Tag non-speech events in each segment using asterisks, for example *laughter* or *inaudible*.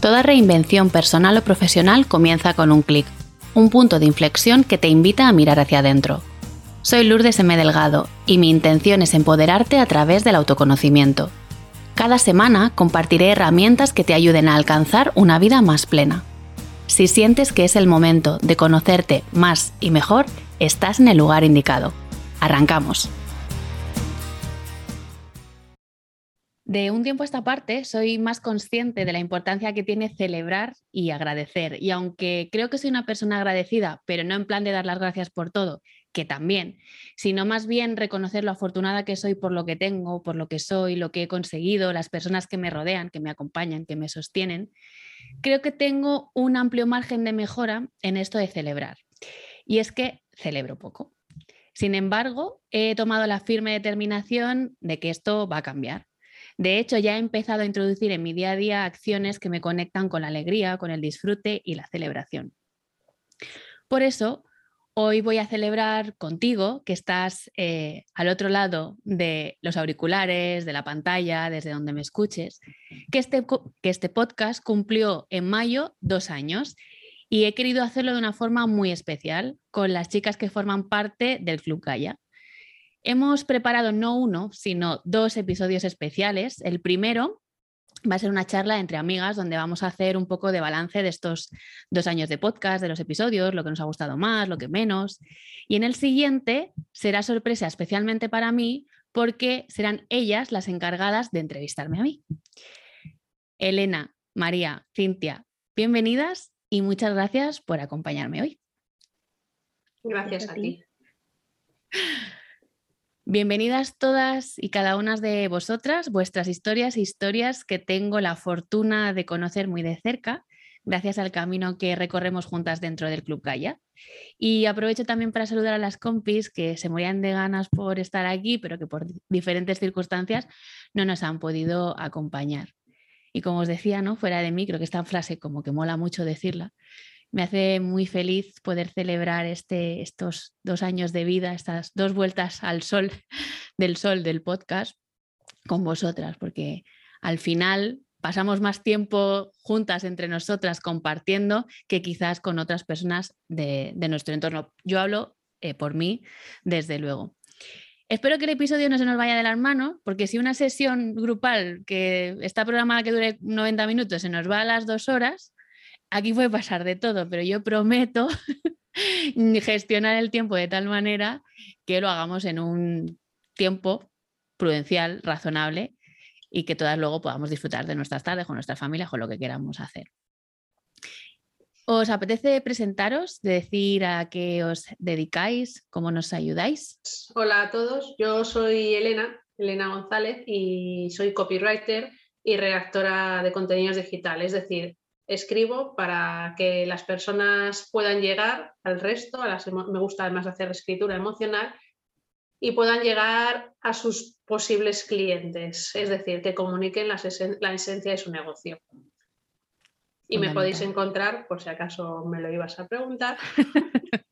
Toda reinvención personal o profesional comienza con un clic, un punto de inflexión que te invita a mirar hacia adentro. Soy Lourdes M. Delgado y mi intención es empoderarte a través del autoconocimiento. Cada semana compartiré herramientas que te ayuden a alcanzar una vida más plena. Si sientes que es el momento de conocerte más y mejor, estás en el lugar indicado. Arrancamos. De un tiempo a esta parte soy más consciente de la importancia que tiene celebrar y agradecer. Y aunque creo que soy una persona agradecida, pero no en plan de dar las gracias por todo, que también, sino más bien reconocer lo afortunada que soy por lo que tengo, por lo que soy, lo que he conseguido, las personas que me rodean, que me acompañan, que me sostienen, creo que tengo un amplio margen de mejora en esto de celebrar. Y es que celebro poco. Sin embargo, he tomado la firme determinación de que esto va a cambiar de hecho, ya he empezado a introducir en mi día a día acciones que me conectan con la alegría, con el disfrute y la celebración. Por eso, hoy voy a celebrar contigo, que estás eh, al otro lado de los auriculares, de la pantalla, desde donde me escuches, que este, que este podcast cumplió en mayo dos años y he querido hacerlo de una forma muy especial con las chicas que forman parte del Club Gaia. Hemos preparado no uno, sino dos episodios especiales. El primero va a ser una charla entre amigas donde vamos a hacer un poco de balance de estos dos años de podcast, de los episodios, lo que nos ha gustado más, lo que menos. Y en el siguiente será sorpresa especialmente para mí porque serán ellas las encargadas de entrevistarme a mí. Elena, María, Cintia, bienvenidas y muchas gracias por acompañarme hoy. Gracias a ti. Bienvenidas todas y cada una de vosotras, vuestras historias, historias que tengo la fortuna de conocer muy de cerca, gracias al camino que recorremos juntas dentro del Club Gaia. Y aprovecho también para saludar a las compis que se morían de ganas por estar aquí, pero que por diferentes circunstancias no nos han podido acompañar. Y como os decía, ¿no? fuera de mí, creo que esta frase como que mola mucho decirla, me hace muy feliz poder celebrar este, estos dos años de vida, estas dos vueltas al sol *laughs* del sol del podcast con vosotras, porque al final pasamos más tiempo juntas entre nosotras compartiendo que quizás con otras personas de, nuestro entorno. Yo hablo eh, por mí, desde luego. Espero que el episodio no se nos vaya de las manos, porque si una sesión grupal que está programada que dure 90 minutos se nos va a las dos horas, aquí puede pasar de todo, pero yo prometo *laughs* gestionar el tiempo de tal manera que lo hagamos en un tiempo prudencial, razonable y que todas luego podamos disfrutar de nuestras tardes con nuestras familias, con lo que queramos hacer. ¿Os apetece presentaros, decir a qué os dedicáis, cómo nos ayudáis? Hola a todos, yo soy Elena, Elena González y soy copywriter y redactora de contenidos digitales, es decir, escribo para que las personas puedan llegar al resto, a las, me gusta además hacer escritura emocional, y puedan llegar a sus posibles clientes, es decir, que comuniquen la, esencia de su negocio. Y me podéis encontrar, por si acaso me lo ibas a preguntar, *laughs*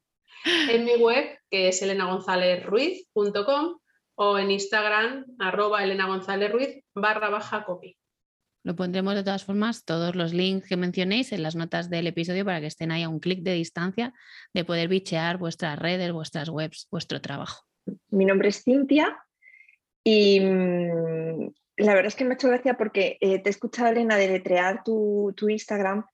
en mi web, que es elenagonzalezruiz.com o en Instagram, arroba elenagonzalezruiz barra baja copy. Lo pondremos de todas formas, todos los links que mencionéis en las notas del episodio para que estén ahí a un clic de distancia de poder bichear vuestras redes, vuestras webs, vuestro trabajo. Mi nombre es Cintia y mm, la verdad es que me ha hecho gracia porque eh, te he escuchado, Elena, deletrear tu, tu Instagram.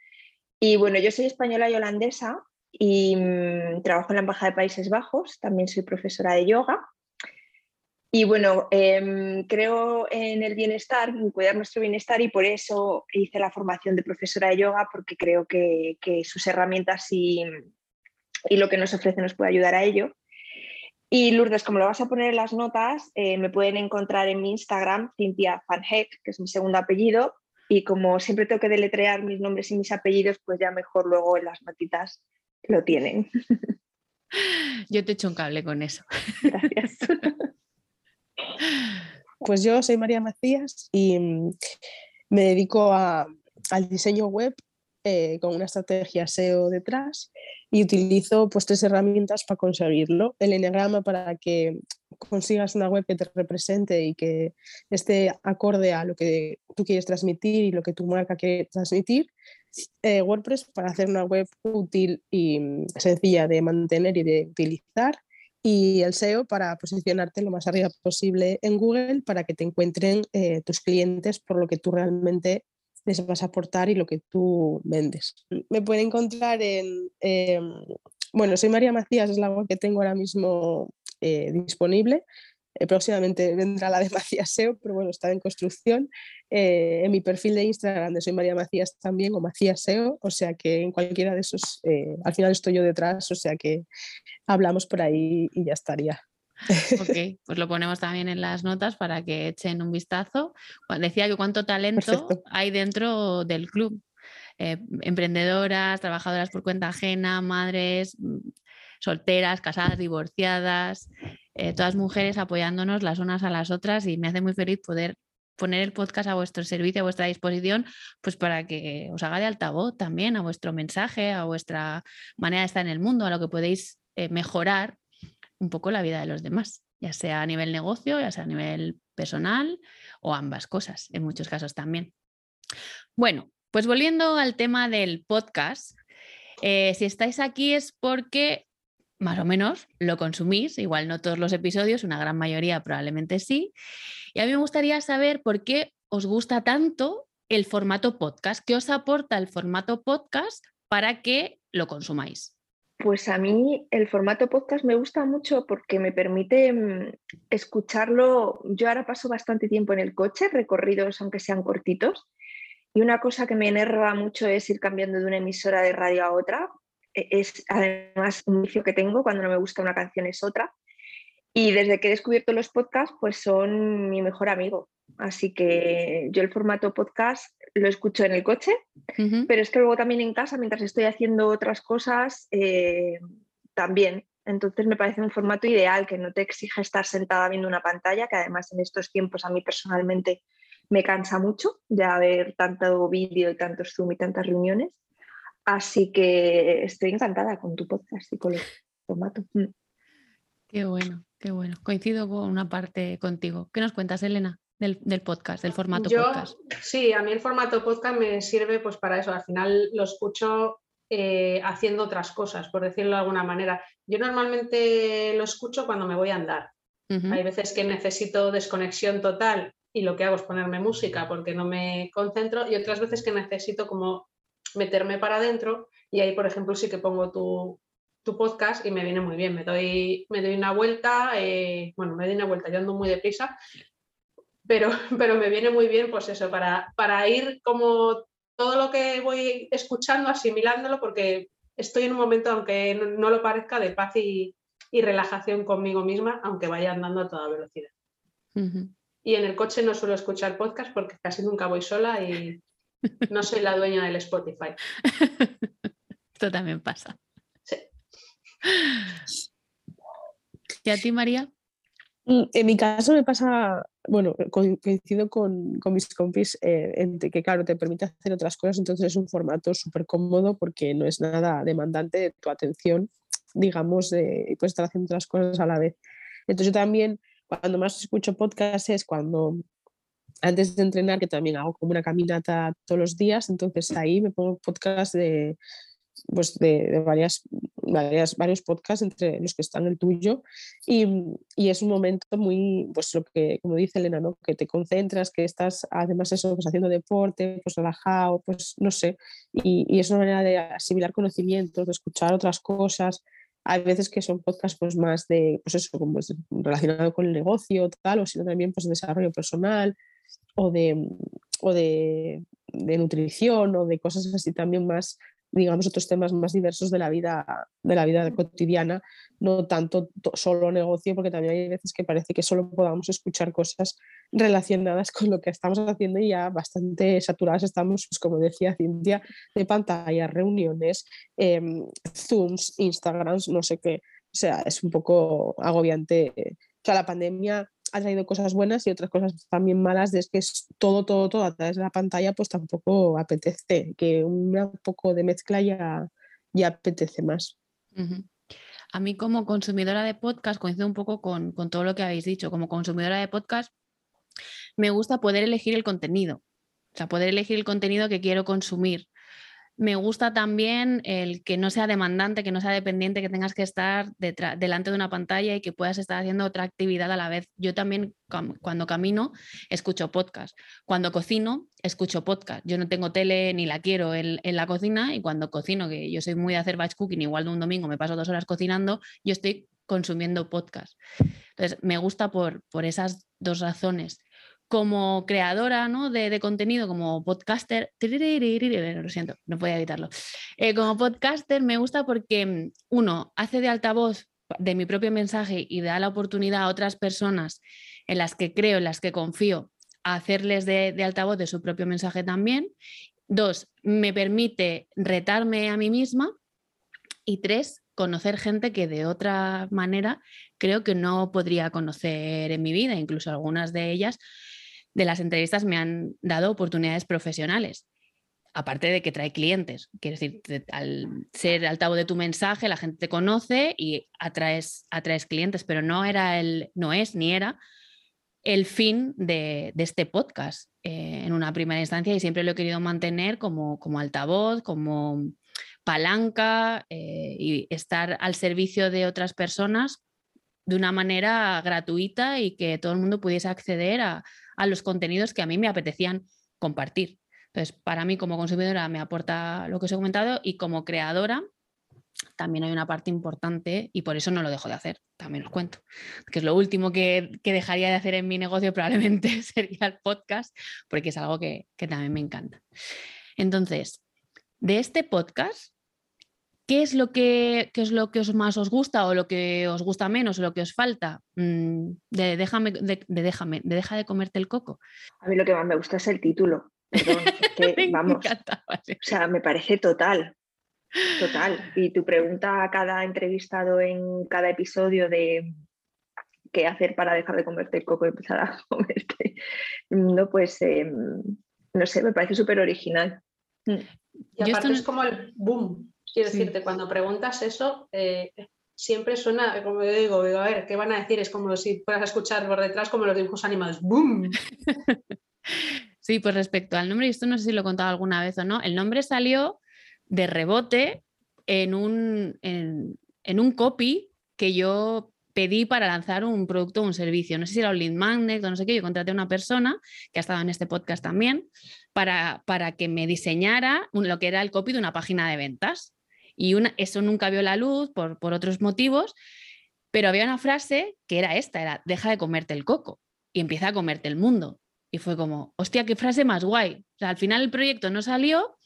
Y bueno, yo soy española y holandesa y mm, trabajo en la Embajada de Países Bajos, también soy profesora de yoga y bueno, em, creo en el bienestar, en cuidar nuestro bienestar y por eso hice la formación de profesora de yoga porque creo que, sus herramientas y, lo que nos ofrece nos puede ayudar a ello. Y Lourdes, como lo vas a poner en las notas, eh, me pueden encontrar en mi Instagram, Cintia Fanheck, que es mi segundo apellido. Y como siempre tengo que deletrear mis nombres y mis apellidos, pues ya mejor luego en las notitas lo tienen. *laughs* Yo te echo un cable con eso. Gracias. *laughs* Pues yo soy María Macías y mm, me dedico al diseño web eh, con una estrategia SEO detrás y utilizo pues tres herramientas para conseguirlo. El enneagrama para que consigas una web que te represente y que esté acorde a lo que tú quieres transmitir y lo que tu marca quiere transmitir, eh, WordPress para hacer una web útil y mm, sencilla de mantener y de utilizar y el SEO para posicionarte lo más arriba posible en Google para que te encuentren eh, tus clientes por lo que tú realmente les vas a aportar y lo que tú vendes. Me pueden encontrar en, em, bueno, soy María Macías, es la web que tengo ahora mismo eh, disponible. Eh, próximamente vendrá la de *laughs* Macías SEO, pero bueno, está en construcción. Eh, en mi perfil de Instagram de soy María Macías también o Macías SEO, o sea que en cualquiera de esos, al final estoy yo detrás, o sea que hablamos por ahí y ya estaría. *laughs* Ok, pues lo ponemos también en las notas para que echen un vistazo. Decía que cuánto talento hay dentro del club. Eh, emprendedoras, trabajadoras por cuenta ajena, madres, mm, solteras, casadas, divorciadas, eh, todas mujeres apoyándonos las unas a las otras y me hace muy feliz poder poner el podcast a vuestro servicio, a vuestra disposición, pues para que os haga de altavoz también a vuestro mensaje, a vuestra manera de estar en el mundo, a lo que podéis eh, mejorar un poco la vida de los demás, ya sea a nivel negocio, ya sea a nivel personal o ambas cosas, en muchos casos también. Bueno, pues volviendo al tema del podcast, eh, si estáis aquí es porque más o menos lo consumís, igual no todos los episodios, una gran mayoría probablemente sí. Y a mí me gustaría saber por qué os gusta tanto el formato podcast, qué os aporta el formato podcast para que lo consumáis. Pues a mí el formato podcast me gusta mucho porque me permite mm, escucharlo. Yo ahora paso bastante tiempo en el coche, recorridos aunque sean cortitos, y una cosa que me enerva mucho es ir cambiando de una emisora de radio a otra. E, es además un vicio que tengo, cuando no me gusta una canción es otra. Y desde que he descubierto los podcasts, pues son mi mejor amigo. Así que yo el formato podcast lo escucho en el coche, pero es que luego también en casa, mientras estoy haciendo otras cosas, eh, también. Entonces me parece un formato ideal que no te exige estar sentada viendo una pantalla, que además en estos tiempos a mí personalmente me cansa mucho ya ver tanto vídeo y tantos Zoom y tantas reuniones. Así que estoy encantada con tu podcast y con el formato. Mm. Qué bueno, qué bueno. Coincido con una parte contigo. ¿Qué nos cuentas, Elena? del, podcast, del formato podcast? Sí, a mí el formato podcast me sirve pues para eso. Al final lo escucho eh, haciendo otras cosas, por decirlo de alguna manera. Yo normalmente lo escucho cuando me voy a andar. Hay veces que necesito desconexión total y lo que hago es ponerme música porque no me concentro y otras veces que necesito como meterme para adentro y ahí, por ejemplo, sí que pongo tu, podcast y me viene muy bien. Me doy, me doy una vuelta, eh, bueno, me doy una vuelta, yo ando muy deprisa, pero, *laughs* pero me viene muy bien, pues eso, para, para ir como todo lo que voy escuchando, asimilándolo, porque estoy en un momento, aunque no, lo parezca, de paz y, relajación conmigo misma, aunque vaya andando a toda velocidad. Y en el coche no suelo escuchar podcast porque casi nunca voy sola y no soy la dueña del Spotify. *laughs* Esto también pasa. Sí. ¿Y a ti, María? Mm, en mi caso me pasa, bueno, coincido con, con mis compis eh, en que, claro, te permite hacer otras cosas, entonces es un formato súper cómodo porque no es nada demandante de tu atención, digamos, y puedes estar haciendo otras cosas a la vez. Entonces yo también, cuando más escucho podcasts es cuando antes de entrenar, que también hago como una caminata todos los días, entonces ahí me pongo podcast de pues de, varias, varias, varios podcasts entre los que están el tuyo y, y, es un momento muy, pues lo que, como dice Elena, ¿no? que te concentras, que estás además eso, pues haciendo deporte, pues relajado, pues no sé, y, y es una manera de asimilar conocimientos, de escuchar otras cosas. Hay veces que son podcasts pues más de, pues eso, como relacionado con el negocio, tal, o sino también pues de desarrollo personal o de, o de, de nutrición o de cosas así también más digamos, otros temas más diversos de la vida, de la vida cotidiana, no tanto solo negocio, porque también hay veces que parece que solo podamos escuchar cosas relacionadas con lo que estamos haciendo y ya bastante saturadas estamos, pues como decía Cintia, de pantallas, reuniones, em, Zooms, Instagrams, no sé qué. O sea, es un poco agobiante. O sea, la pandemia ha traído cosas buenas y otras cosas también malas, de que es todo, todo, todo a través de la pantalla, pues tampoco apetece, que un poco de mezcla ya, ya apetece más. a mí como consumidora de podcast, coincido un poco con, con todo lo que habéis dicho, como consumidora de podcast, me gusta poder elegir el contenido, o sea, poder elegir el contenido que quiero consumir. Me gusta también el que no sea demandante, que no sea dependiente, que tengas que estar delante de una pantalla y que puedas estar haciendo otra actividad a la vez. Yo también cuando camino escucho podcast. Cuando cocino escucho podcast. Yo no tengo tele ni la quiero en, la cocina y cuando cocino, que yo soy muy de hacer batch cooking, igual de un domingo me paso dos horas cocinando, yo estoy consumiendo podcast. Entonces, me gusta por, por esas dos razones como creadora ¿no? de, contenido, como podcaster, lo siento, no podía evitarlo, eh, como podcaster me gusta porque uno hace de altavoz de mi propio mensaje y da la oportunidad a otras personas en las que creo, en las que confío, a hacerles de altavoz de su propio mensaje también. Dos, me permite retarme a mí misma. Y tres, conocer gente que de otra manera creo que no podría conocer en mi vida, incluso algunas de ellas de las entrevistas me han dado oportunidades profesionales, aparte de que trae clientes. Quiero decir, al ser altavoz de tu mensaje, la gente te conoce y atraes, atraes clientes, pero no era el, no es ni era el fin de, este podcast eh, en una primera instancia y siempre lo he querido mantener como, como altavoz, como palanca eh, y estar al servicio de otras personas de una manera gratuita y que todo el mundo pudiese acceder a, a los contenidos que a mí me apetecían compartir. Entonces, para mí como consumidora me aporta lo que os he comentado y como creadora también hay una parte importante y por eso no lo dejo de hacer, también os cuento, que es lo último que, dejaría de hacer en mi negocio probablemente *laughs* sería el podcast, porque es algo que, que también me encanta. Entonces, de este podcast, ¿Qué es lo que, es lo que os más os gusta o lo que os gusta menos o lo que os falta? Mm, de, déjame, de, déjame, de deja de comerte el coco. A mí lo que más me gusta es el título. *laughs* que, vamos, o sea, me parece total, total. Y tu pregunta a cada entrevistado en cada episodio de qué hacer para dejar de comerte el coco y empezar a *laughs* comerte, no, pues em, no sé, me parece súper original. Mm. Y aparte es como el boom, Quiero decirte, cuando preguntas eso, eh, siempre suena, como yo digo, a ver, ¿qué van a decir? Es como si fueras a escuchar por detrás como los dibujos animados. ¡Boom! *laughs* Sí, pues respecto al nombre, y esto no sé si lo he contado alguna vez o no, el nombre salió de rebote en un, en, un copy que yo pedí para lanzar un producto o un servicio. No sé si era un lead magnet o no sé qué. Yo contraté a una persona que ha estado en este podcast también para, para que me diseñara lo que era el copy de una página de ventas. Y eso nunca vio la luz por, otros motivos, pero había una frase que era esta, era, deja de comerte el coco y empieza a comerte el mundo. Y fue como, hostia, qué frase más guay. al final el proyecto no salió,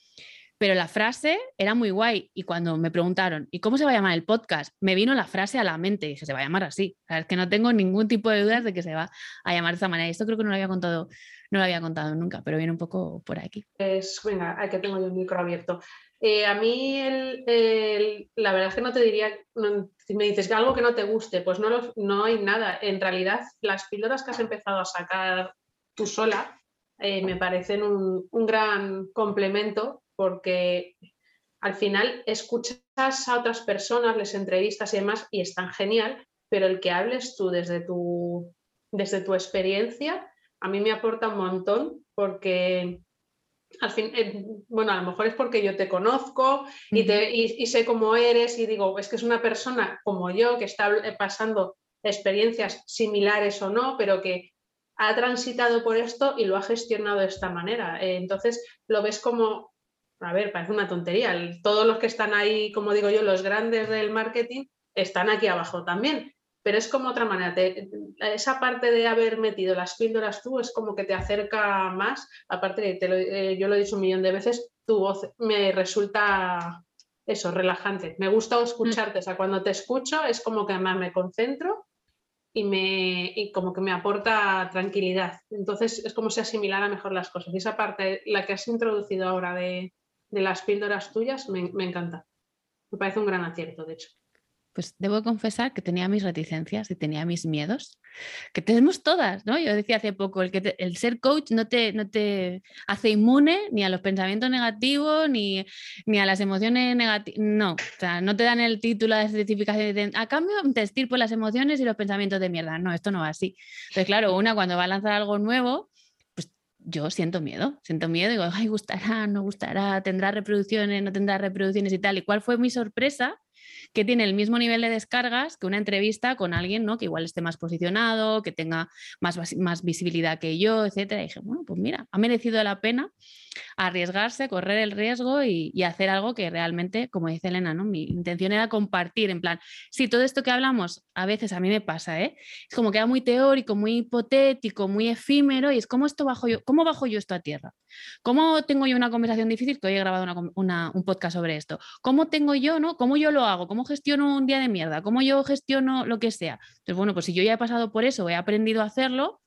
pero la frase era muy guay. Y cuando me preguntaron, ¿y cómo se va a llamar el podcast? Me vino la frase a la mente y dije, se va a llamar así. es que no tengo ningún tipo de dudas de que se va a llamar de esta manera. Y esto creo que no lo había contado, no lo había contado nunca, pero viene un poco por aquí. Es, venga, que tengo el micro abierto. Eh, a mí la verdad es que no te diría, si me dices algo que no te guste, pues no, hay nada. En realidad, las píldoras que has empezado a sacar tú sola eh, me parecen un, gran complemento porque al final escuchas a otras personas, les entrevistas y demás y están genial, pero el que hables tú desde tu experiencia a mí me aporta un montón porque al fin, eh, bueno, a lo mejor es porque yo te conozco y, te, sé cómo eres y digo, es que es una persona como yo que está eh, pasando experiencias similares o no, pero que ha transitado por esto y lo ha gestionado de esta manera. Eh, entonces lo ves como, a ver, parece una tontería. Todos los que están ahí, como digo yo, los grandes del marketing, están aquí abajo también pero es como otra manera. esa parte de haber metido las píldoras tú es como que te acerca más, aparte de, te eh, yo lo he dicho un millón de veces, tu voz me resulta eso, relajante. Me gusta escucharte, o sea, cuando te escucho es como que además me concentro y, me, y como que me aporta tranquilidad. Entonces es como si asimilara mejor las cosas. Y esa parte, la que has introducido ahora de, las píldoras tuyas, me, me encanta. Me parece un gran acierto, de hecho. Pues debo confesar que tenía mis reticencias y tenía mis miedos, que tenemos todas, ¿no? Yo decía hace poco, el, que el ser coach no te, no te hace inmune ni a los pensamientos negativos, ni, ni a las emociones negativas, no, o sea, no te dan el título de certificación, a cambio te estirpo las emociones y los pensamientos de mierda, no, esto no va así. Entonces, claro, una cuando va a lanzar algo nuevo, pues yo siento miedo, siento miedo, digo, ay, gustará, no gustará, tendrá reproducciones, no tendrá reproducciones y tal. ¿Y cuál fue mi sorpresa? Que tiene el mismo nivel de descargas que una entrevista con alguien ¿no? que igual esté más posicionado, que tenga más, más visibilidad que yo, etcétera. Y dije, bueno, pues mira, ha merecido la pena arriesgarse, correr el riesgo y, hacer algo que realmente, como dice Elena, ¿no? mi intención era compartir, en plan, si todo esto que hablamos a veces a mí me pasa, ¿eh? es como que era muy teórico, muy hipotético, muy efímero y es como esto bajo yo, ¿cómo bajo yo esto a tierra? ¿Cómo tengo yo una conversación difícil? Que hoy he grabado un podcast sobre esto. ¿Cómo tengo yo, no? ¿Cómo yo lo hago? ¿Cómo gestiono un día de mierda? ¿Cómo yo gestiono lo que sea? Entonces, bueno, pues si yo ya he pasado por eso, he aprendido a hacerlo,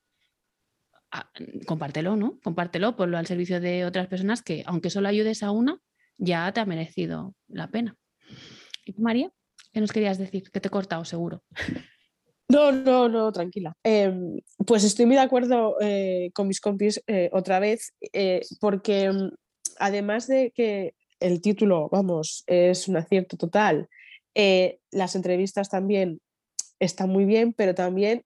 ah, compártelo, ¿no? Compártelo, ponlo al servicio de otras personas que, aunque solo ayudes a una, ya te ha merecido la pena. ¿Y tú, María? ¿Qué nos querías decir? Que te he cortado, seguro. No, no, no, tranquila. Em, pues estoy muy de acuerdo eh, con mis compis eh, otra vez, eh, porque mm, además de que el título, vamos, es un acierto total, las entrevistas también están muy bien, pero también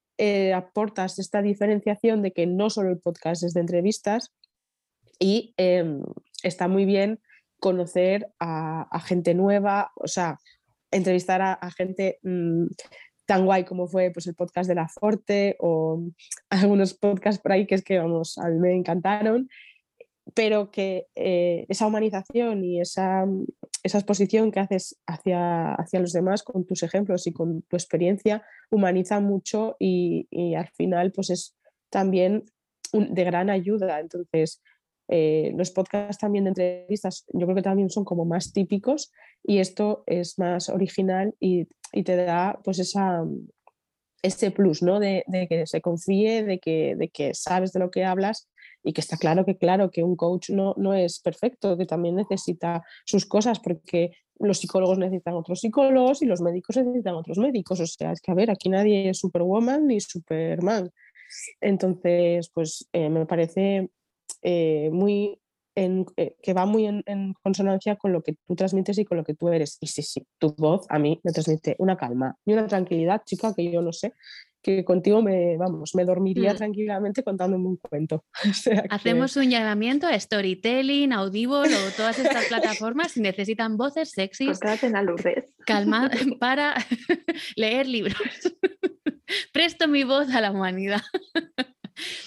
aportas esta diferenciación de que no solo el podcast es de entrevistas y em, está muy bien conocer a, gente nueva, o sea, entrevistar a, gente mm, tan guay como fue pues, el podcast de La Forte o *laughs* algunos podcasts por ahí que es que, vamos, a mí me encantaron, pero que eh, esa humanización y esa, esa, exposición que haces hacia, hacia los demás con tus ejemplos y con tu experiencia humaniza mucho y, y al final pues es también de gran ayuda. Entonces, eh, los podcasts también de entrevistas yo creo que también son como más típicos y esto es más original y, y te da pues esa, ese plus, ¿no? De, de, que se confíe, de que, de que sabes de lo que hablas y que está claro que claro que un coach no, no es perfecto, que también necesita sus cosas porque los psicólogos necesitan otros psicólogos y los médicos necesitan otros médicos. O sea, es que a ver, aquí nadie es superwoman ni superman. Entonces, pues eh, me parece eh, muy en, eh, que va muy en, consonancia con lo que tú transmites y con lo que tú eres. Y sí, sí, tu voz a mí me transmite una calma y una tranquilidad, chica, que yo no sé, que contigo me, vamos, me dormiría mm. tranquilamente contándome un cuento. *laughs* Hacemos un llamamiento a Storytelling, Audible o todas estas plataformas si necesitan voces sexys. Contraten a Calma *laughs* *laughs* para leer libros. Presto mi voz a la humanidad.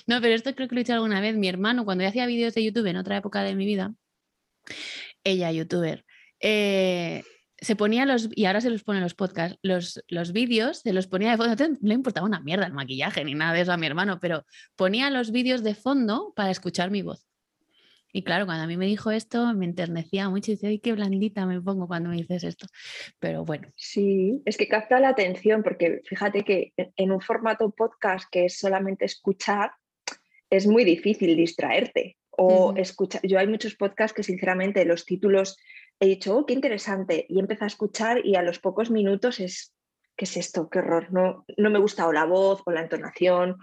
No, pero esto creo que lo he dicho alguna vez. Mi hermano, cuando yo hacía vídeos de YouTube en otra época de mi vida, ella, youtuber, eh, se ponía los, y ahora se los pone los podcasts, los, los vídeos, se los ponía de fondo, no le importaba una mierda el maquillaje ni nada de eso a mi hermano, pero ponía los vídeos de fondo para escuchar mi voz. Y claro, cuando a mí me dijo esto, me enternecía mucho y decía, ay, qué blandita me pongo cuando me dices esto. Pero bueno. Sí, es que capta la atención, porque fíjate que en un formato podcast que es solamente escuchar, es muy difícil distraerte. O escuchar. Yo hay muchos podcasts que sinceramente los títulos he dicho, oh, qué interesante, y empecé a escuchar y a los pocos minutos es, ¿qué es esto? Qué horror. No, no me gusta o la voz o la entonación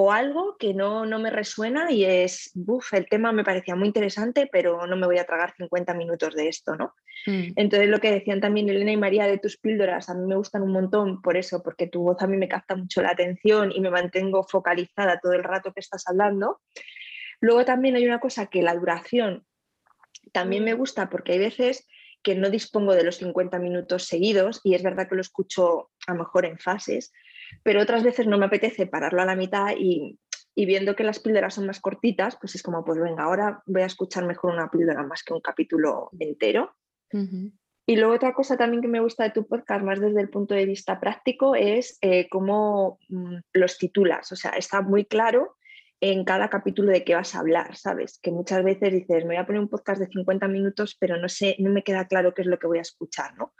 o algo que no, no me resuena y es, buf, el tema me parecía muy interesante, pero no me voy a tragar 50 minutos de esto, ¿no? Mm. Entonces lo que decían también Elena y María de tus píldoras, a mí me gustan un montón por eso, porque tu voz a mí me capta mucho la atención y me mantengo focalizada todo el rato que estás hablando. Luego también hay una cosa que la duración también me gusta porque hay veces que no dispongo de los 50 minutos seguidos y es verdad que lo escucho a lo mejor en fases, pero otras veces no me apetece pararlo a la mitad y, viendo que las píldoras son más cortitas, pues es como, pues venga, ahora voy a escuchar mejor una píldora más que un capítulo entero. Y luego otra cosa también que me gusta de tu podcast, más desde el punto de vista práctico, es eh, cómo mm, los titulas. O sea, está muy claro en cada capítulo de qué vas a hablar, ¿sabes? Que muchas veces dices, me voy a poner un podcast de 50 minutos, pero no sé, no me queda claro qué es lo que voy a escuchar, ¿no?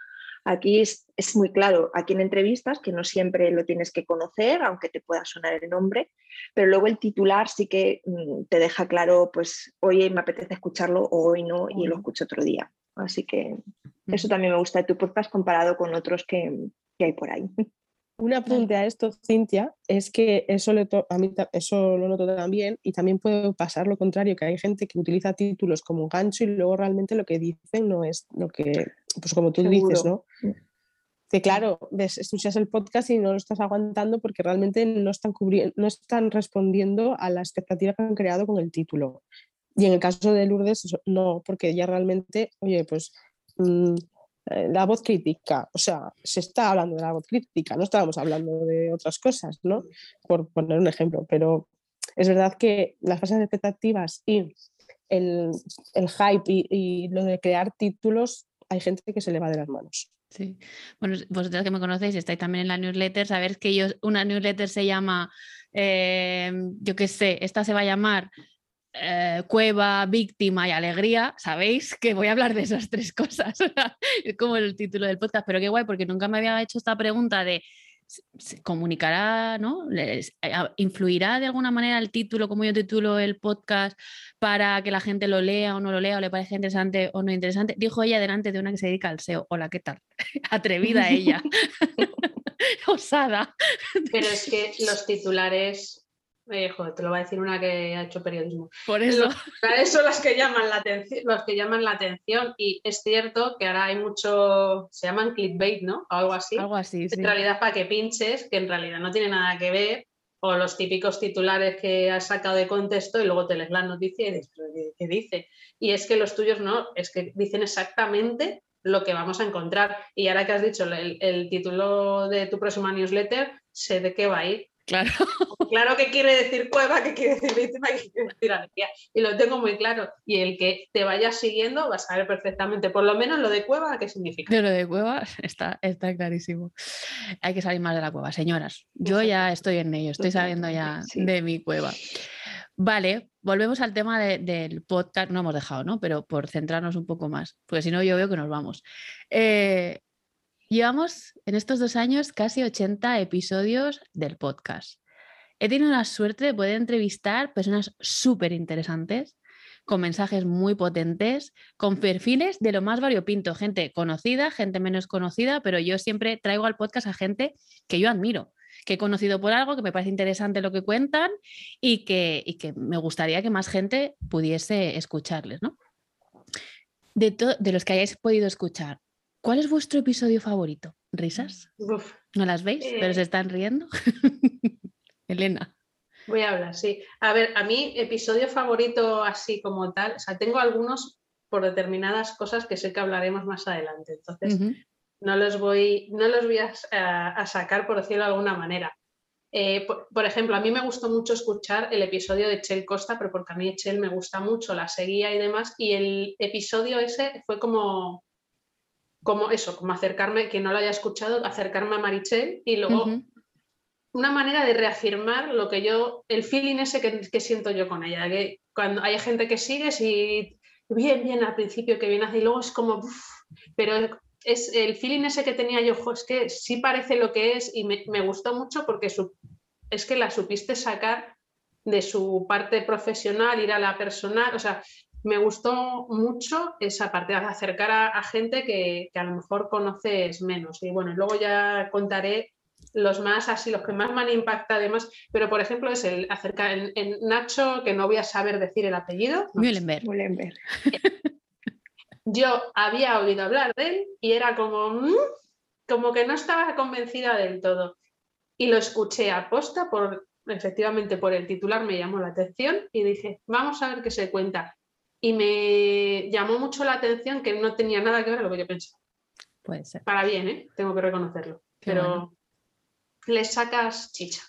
Aquí es, muy claro, aquí en entrevistas, que no siempre lo tienes que conocer, aunque te pueda sonar el nombre, pero luego el titular sí que mm, te deja claro, pues hoy me apetece escucharlo o hoy no y lo escucho otro día. Así que Eso también me gusta de tu podcast comparado con otros que, que hay por ahí. Un apunte a esto, Cintia, es que eso, a mí eso lo noto también y también puede pasar lo contrario, que hay gente que utiliza títulos como gancho y luego realmente lo que dicen no es lo que, pues como tú dices, ¿no? Mm. Que claro, ves, escuchas el podcast y no lo estás aguantando porque realmente no están, no están respondiendo a la expectativa que han creado con el título. Y en el caso de Lourdes, no, porque ya realmente, oye, pues... Mm, eh, la voz crítica, o sea, se está hablando de la voz crítica, no estábamos hablando de otras cosas, ¿no? Por poner un ejemplo, pero es verdad que las falsas expectativas y el, hype y, lo de crear títulos, hay gente que se le va de las manos. Sí, bueno, vosotros que me conocéis, estáis también en la newsletter, sabéis que yo, una newsletter se llama, eh, yo qué sé, esta se va a llamar eh, cueva, víctima y alegría, sabéis *laughs* que voy a hablar de esas tres cosas. como el título del podcast, pero qué guay, porque nunca me había hecho esta pregunta de comunicará, ¿no? Eh, ¿Influirá de alguna manera el título, como yo titulo el podcast, para que la gente lo lea o no lo lea, o le parezca interesante o no interesante? Dijo ella delante de una que se dedica al SEO. Hola, ¿qué tal? *laughs* Atrevida ella. *laughs* Osada. Pero es que los titulares eh, te lo va a decir una que ha hecho periodismo. Por eso. son las que llaman la atención, los que llaman la atención. Y es cierto que ahora hay mucho, se llaman clickbait, ¿no? O algo así. Algo así. En realidad para que pinches, que en realidad no tiene nada que ver. O los típicos titulares que has sacado de contexto y luego te lees la noticia y dices, ¿qué dice? Y es que los tuyos no, es que dicen exactamente lo que vamos a encontrar. Y ahora que has dicho el, el título de tu próxima newsletter, sé de qué va a ir Claro. *laughs* Claro que quiere decir cueva, que quiere decir víctima, que quiere decir alegría. Y lo tengo muy claro. Y el que te vayas siguiendo va a saber perfectamente, por lo menos lo de cueva, qué significa. lo de cueva *laughs* está, está clarísimo. Hay que salir más de la cueva, señoras. Yo ya estoy en ello, estoy sabiendo ya de mi cueva. Vale, volvemos al tema del podcast. No hemos dejado, ¿no? Pero por centrarnos un poco más, porque si no, yo veo que nos vamos. Eh, Llevamos en estos dos años casi 80 episodios del podcast. He tenido la suerte de poder entrevistar personas súper interesantes, con mensajes muy potentes, con perfiles de lo más variopinto, gente conocida, gente menos conocida, pero yo siempre traigo al podcast a gente que yo admiro, que he conocido por algo, que me parece interesante lo que cuentan y que, que me gustaría que más gente pudiese escucharles. ¿no? De, de los que hayáis podido escuchar, ¿Cuál es vuestro episodio favorito? ¿Risas? ¿No las veis? ¿Pero se eh. están riendo? *laughs* Elena. Voy a hablar, sí. A ver, a mí episodio favorito así como tal, o sea, tengo algunos por determinadas cosas que sé que hablaremos más adelante. Entonces, no los voy, no los voy a, sacar, por decirlo de alguna manera. Eh, por, ejemplo, a mí me gustó mucho escuchar el episodio de Chel Costa, pero porque a mí Chel me gusta mucho, la seguía y demás, y el episodio ese fue como como eso, como acercarme, que no lo haya escuchado, acercarme a Marichel y luego una manera de reafirmar lo que yo, el feeling ese que, siento yo con ella, que cuando hay gente que sigues y bien, bien al principio que viene así, y luego es como, pero es el feeling ese que tenía yo, es que sí parece lo que es y me, gustó mucho porque es que la supiste sacar de su parte profesional, ir a la personal, o sea, me gustó mucho esa parte, acercar a, gente que, a lo mejor conoces menos. Y bueno, luego ya contaré los más así, los que más me han impactado además, pero por ejemplo es el acercar en, Nacho, que no voy a saber decir el apellido. Mühlenberg. *laughs* Yo había oído hablar de él y era como, mm", como que no estaba convencida del todo. Y lo escuché a posta por, efectivamente por el titular me llamó la atención y dije, vamos a ver qué se cuenta y me llamó mucho la atención que no tenía nada que ver con lo que yo pensaba. Puede ser. Para bien, ¿eh? tengo que reconocerlo. pero le sacas chicha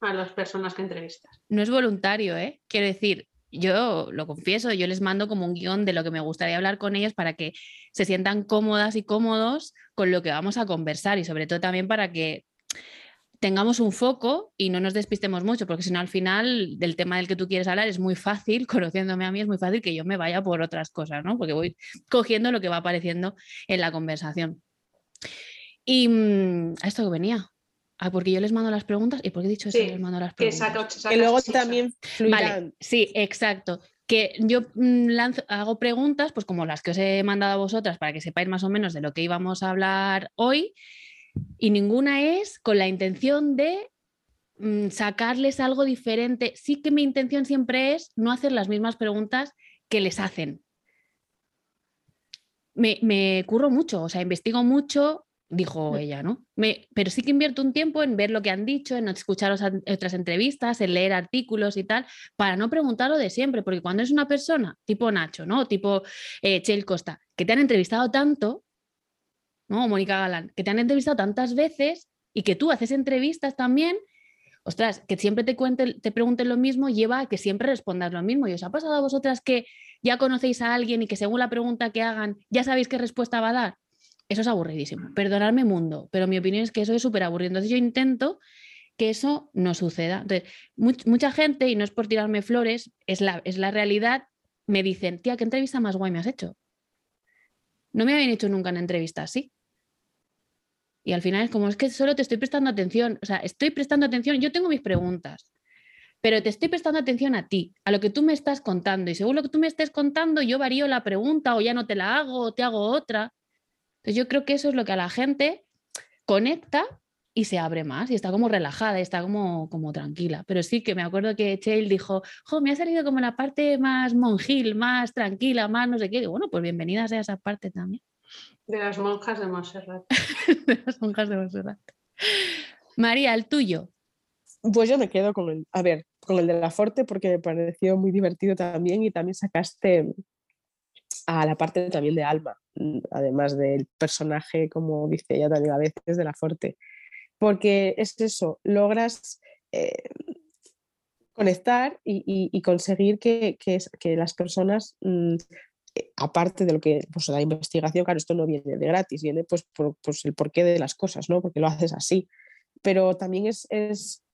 a las personas que entrevistas. No es voluntario, ¿eh? Quiero decir, yo lo confieso, yo les mando como un guion de lo que me gustaría hablar con ellos para que se sientan cómodas y cómodos con lo que vamos a conversar y sobre todo también para que tengamos un foco y no nos despistemos mucho, porque si no al final del tema del que tú quieres hablar es muy fácil, *laughs* conociéndome a mí es muy fácil que yo me vaya por otras cosas, ¿no? Porque voy cogiendo lo que va apareciendo en la conversación. Y mm, a esto que venía. Ah, porque yo les mando las preguntas y porque he dicho eso, les mando las preguntas. Que, luego también Vale, sí, exacto. que yo mm, hago preguntas, pues como las que os he mandado a vosotras, para que sepáis más o menos de lo que íbamos a hablar hoy, y ninguna es con la intención de mm, sacarles algo diferente. Sí que mi intención siempre es no hacer las mismas preguntas que les hacen. Me, me curro mucho, o sea, investigo mucho, dijo ella, ¿no? pero sí que invierto un tiempo en ver lo que han dicho, en escuchar otras entrevistas, en leer artículos y tal, para no preguntar lo de siempre, porque cuando es una persona tipo Nacho, ¿no? Tipo eh, Chel Costa, que te han entrevistado tanto, ¿no? Mónica Galán, que te han entrevistado tantas veces y que tú haces entrevistas también, ostras, que siempre te, te pregunten lo mismo lleva a que siempre respondas lo mismo. ¿Y os ha pasado a vosotras que ya conocéis a alguien y que según la pregunta que hagan ya sabéis qué respuesta va a dar? Eso es aburridísimo. Perdonadme mundo, pero mi opinión es que eso es súper aburrido. Entonces yo intento que eso no suceda. Entonces, mucha gente, y no es por tirarme flores, es la, es la realidad, me dicen, tía, ¿qué entrevista más guay me has hecho? No me habían hecho nunca una entrevista así. Y al final es como, es que solo te estoy prestando atención, o sea, estoy prestando atención, yo tengo mis preguntas, pero te estoy prestando atención a ti, a lo que tú me estás contando. Y según lo que tú me estés contando, yo varío la pregunta o ya no te la hago o te hago otra yo creo que eso es lo que a la gente conecta y se abre más y está como relajada y está como, como tranquila. Pero sí que me acuerdo que Chale dijo, jo, me ha salido como la parte más monjil, más tranquila, más no sé qué. bueno, pues bienvenidas a esa parte también. De las monjas de Montserrat. *laughs* de las monjas de Montserrat. María, el tuyo. Pues yo me quedo con el, a ver, con el de la Forte porque me pareció muy divertido también y también sacaste a la parte también de Alma, además del personaje, como dice ella también a veces, de la Forte. Porque es eso, logras eh, conectar y, conseguir que, que, las personas, mm, eh, aparte de lo que, pues la investigación, claro, esto no viene de gratis, viene pues por pues el porqué de las cosas, ¿no? Porque lo haces así. Pero también es, es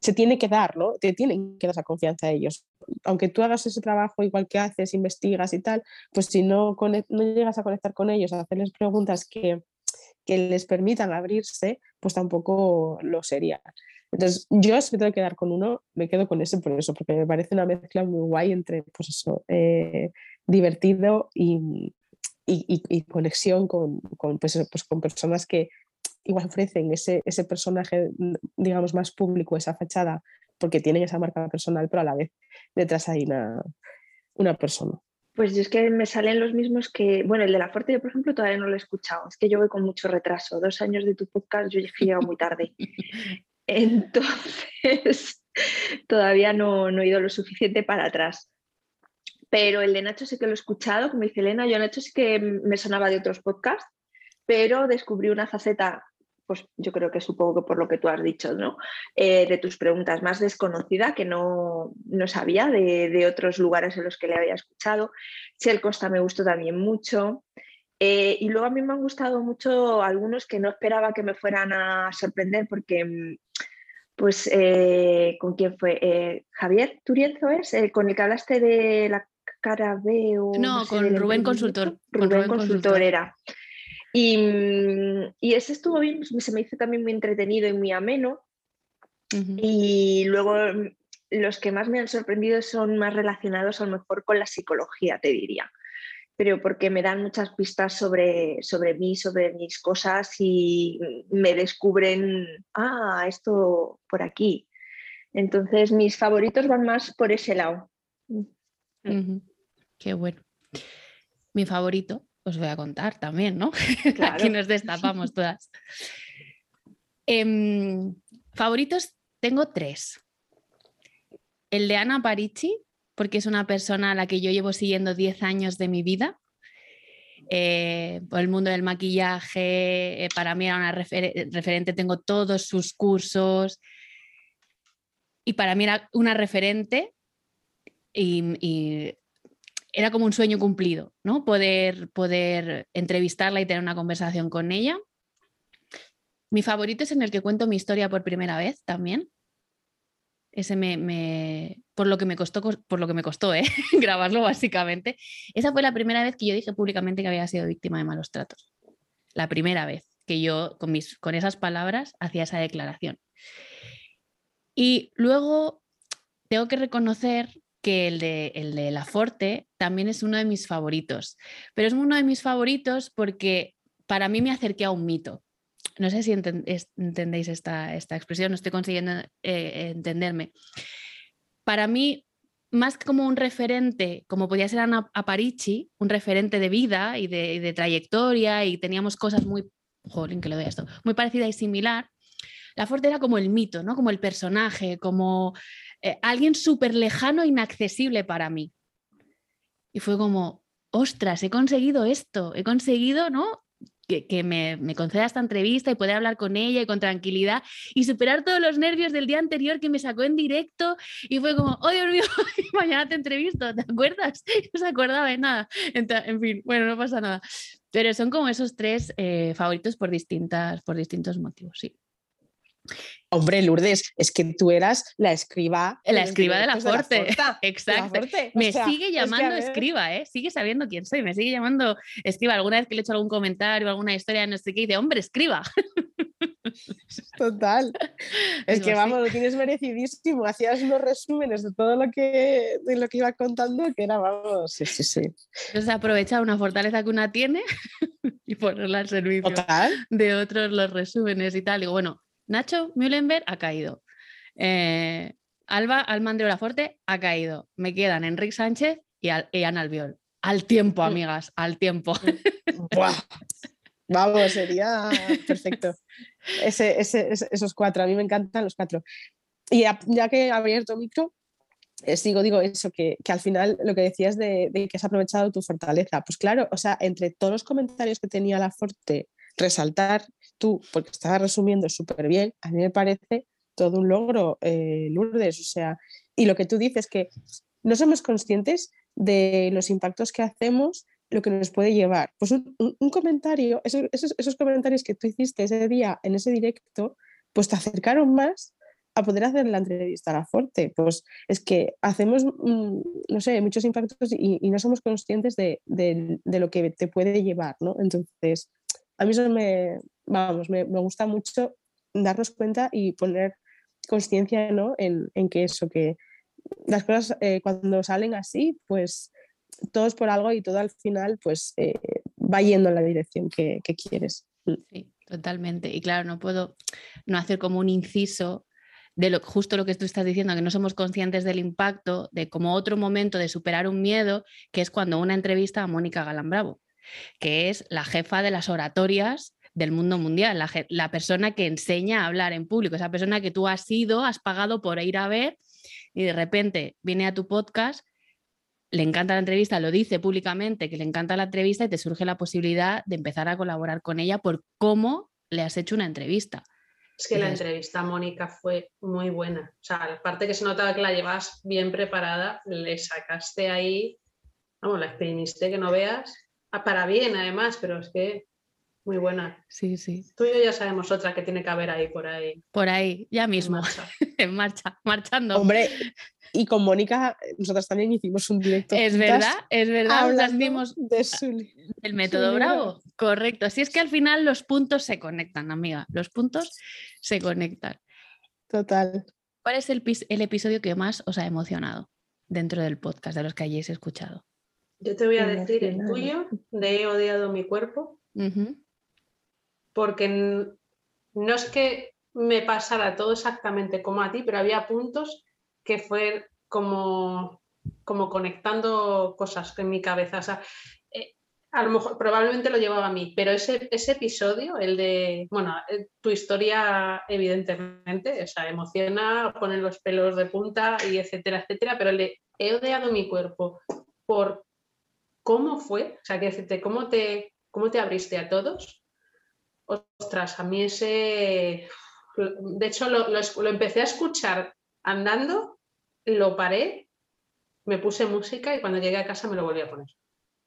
se tiene que dar, ¿no? Te tienen que dar esa confianza a ellos. Aunque tú hagas ese trabajo igual que haces, investigas y tal, pues si no, no llegas a conectar con ellos, a hacerles preguntas que, que les permitan abrirse, pues tampoco lo sería. Entonces, yo si me tengo que quedar con uno, me quedo con ese por eso, porque me parece una mezcla muy guay entre, pues eso, eh, divertido y, y, y, conexión con, con, pues, pues, con personas que, igual ofrecen ese, ese personaje, mm, digamos, más público, esa fachada, porque tienen esa marca personal, pero a la vez detrás hay una, una persona. Pues yo es que me salen los mismos que, bueno, el de la Fuerte yo por ejemplo todavía no lo he escuchado, es que yo voy con mucho retraso, dos años de tu podcast yo he muy tarde. *laughs* Entonces, *laughs* todavía no, no, he ido lo suficiente para atrás. Pero el de Nacho sí que lo he escuchado, como dice Elena, yo Nacho sí que me sonaba de otros podcasts, pero descubrí una faceta pues yo creo que supongo que por lo que tú has dicho, ¿no? Eh, de tus preguntas más desconocida que no, sabía de, otros lugares en los que le había escuchado. el Costa me gustó también mucho. Eh, y luego a mí me han gustado mucho algunos que no esperaba que me fueran a sorprender porque, mm, pues, eh, ¿con quién fue? Javier Turienzo es, con el que hablaste de la cara B No, con, Rubén Consultor. Rubén, Consultor era. Y, ese estuvo bien, pues, se me hizo también muy entretenido y muy ameno. Y luego mm, los que más me han sorprendido son más relacionados a lo mejor con la psicología, te diría. Pero porque me dan muchas pistas sobre, sobre mí, sobre mis cosas y me descubren, ah, esto por aquí. Entonces mis favoritos van más por ese lado. Qué bueno. Mi favorito os voy a contar también, ¿no? *laughs* Aquí nos destapamos todas. Em, favoritos tengo tres. El de Ana Parici, porque es una persona a la que yo llevo siguiendo 10 años de mi vida. Eh, por el mundo del maquillaje, eh, para mí era una referente, tengo todos sus cursos y para mí era una referente y era como un sueño cumplido, ¿no? Poder, poder entrevistarla y tener una conversación con ella. Mi favorito es en el que cuento mi historia por primera vez también. Ese me, por lo que me costó, por lo que me costó, ¿eh? *laughs* grabarlo básicamente. Esa fue la primera vez que yo dije públicamente que había sido víctima de malos tratos. La primera vez que yo con, mis, con esas palabras hacía esa declaración. Y luego tengo que reconocer que el de, el de La Forte también es uno de mis favoritos, pero es uno de mis favoritos porque para mí me acerqué a un mito. No sé si entendéis esta, esta, expresión, no estoy consiguiendo eh, entenderme. Para mí, más como un referente, como podía ser Ana Aparici, un referente de vida y de, trayectoria, y teníamos cosas muy, jolín, que doy esto, muy parecida y similar, la Forte era como el mito, ¿no? Como el personaje, como eh, alguien súper lejano e inaccesible para mí. Y fue como, ostras, he conseguido esto, he conseguido, ¿no? Que, me, conceda esta entrevista y poder hablar con ella y con tranquilidad y superar todos los nervios del día anterior que me sacó en directo y fue como, oh Dios mío, mañana te entrevisto, ¿te acuerdas? *laughs* No se acordaba de nada. En fin, bueno, no pasa nada. Pero son como esos tres eh, favoritos por, distintas, por distintos motivos, sí. Hombre, Lourdes, es que tú eras la escriba. La escriba de la Forte. Exacto. Me sigue llamando escriba, ¿eh? Sigue sabiendo quién soy. Me sigue llamando escriba. Alguna vez que le he hecho algún comentario, alguna historia, no sé qué, dice, hombre, escriba. *laughs* Total. Es que vamos, lo tienes merecidísimo. Hacías unos resúmenes de todo lo que, de lo que iba contando, que era, vamos, sí, sí, sí. Entonces aprovechar una fortaleza que una tiene *laughs* y ponerla al servicio de otros los resúmenes y tal. Digo, bueno, Nacho Mühlenberg ha caído. Eh, Alba Almandro Laforte ha caído. Me quedan Enrique Sánchez y, Ana Albiol. Al tiempo, mm. amigas, al tiempo. Vamos, sería perfecto. esos cuatro, a mí me encantan los cuatro. Y ya, que he abierto micro, eh, sigo, digo eso, que, al final lo que decías de, de, que has aprovechado tu fortaleza. Pues claro, o sea, entre todos los comentarios que tenía la Forte, resaltar tú, porque estaba resumiendo súper bien, a mí me parece todo un logro, eh, Lourdes. O sea, y lo que tú dices que no somos conscientes de los impactos que hacemos, lo que nos puede llevar. Pues un, comentario, esos, comentarios que tú hiciste ese día en ese directo, pues te acercaron más a poder hacer la entrevista a la Forte. Pues es que hacemos, mm, no sé, muchos impactos y, no somos conscientes de, de, lo que te puede llevar, ¿no? Entonces, a mí eso me, vamos, me, gusta mucho darnos cuenta y poner conciencia ¿no? en, que eso, que las cosas eh, cuando salen así, pues todo es por algo y todo al final pues eh, va yendo en la dirección que, quieres. Mm. Sí, totalmente. Y claro, no puedo no hacer como un inciso de lo, justo lo que tú estás diciendo, que no somos conscientes del impacto de como otro momento de superar un miedo, que es cuando una entrevista a Mónica Galán Bravo, que es la jefa de las oratorias del mundo mundial, la, persona que enseña a hablar en público, esa persona que tú has ido, has pagado por ir a ver y de repente viene a tu podcast, le encanta la entrevista, lo dice públicamente que le encanta la entrevista y te surge la posibilidad de empezar a colaborar con ella por cómo le has hecho una entrevista. Es que la entrevista Mónica fue muy buena. O sea, aparte que se notaba que la llevas bien preparada, le sacaste ahí, vamos, la exprimiste que no veas, para bien además, pero es que muy buena. Sí, sí. Tú y yo ya sabemos otra que tiene que haber ahí por ahí. Por ahí, ya mismo. *laughs* En marcha, marchando. Hombre, y con Mónica, nosotras también hicimos un directo. Es verdad, es verdad. Hablamos de el método Bravo. Correcto. Así es que al final los puntos se conectan, amiga. Los puntos se conectan. Total. ¿Cuál es el, el episodio que más os ha emocionado dentro del podcast de los que hayáis escuchado? Yo te voy a decir el tuyo, de He odiado mi cuerpo porque no es que me pasara todo exactamente como a ti, pero había puntos que fue como, como conectando cosas en mi cabeza. O sea, eh, a lo mejor probablemente lo llevaba a mí, pero ese, ese episodio, el de, bueno, eh, tu historia evidentemente, o sea, emociona, pone los pelos de punta y etcétera, etcétera, pero le he odiado mi cuerpo por cómo fue, o sea, que decirte, cómo te, cómo te abriste a todos Ostras, a mí ese... De hecho, lo, empecé a escuchar andando, lo paré, me puse música y cuando llegué a casa me lo volví a poner.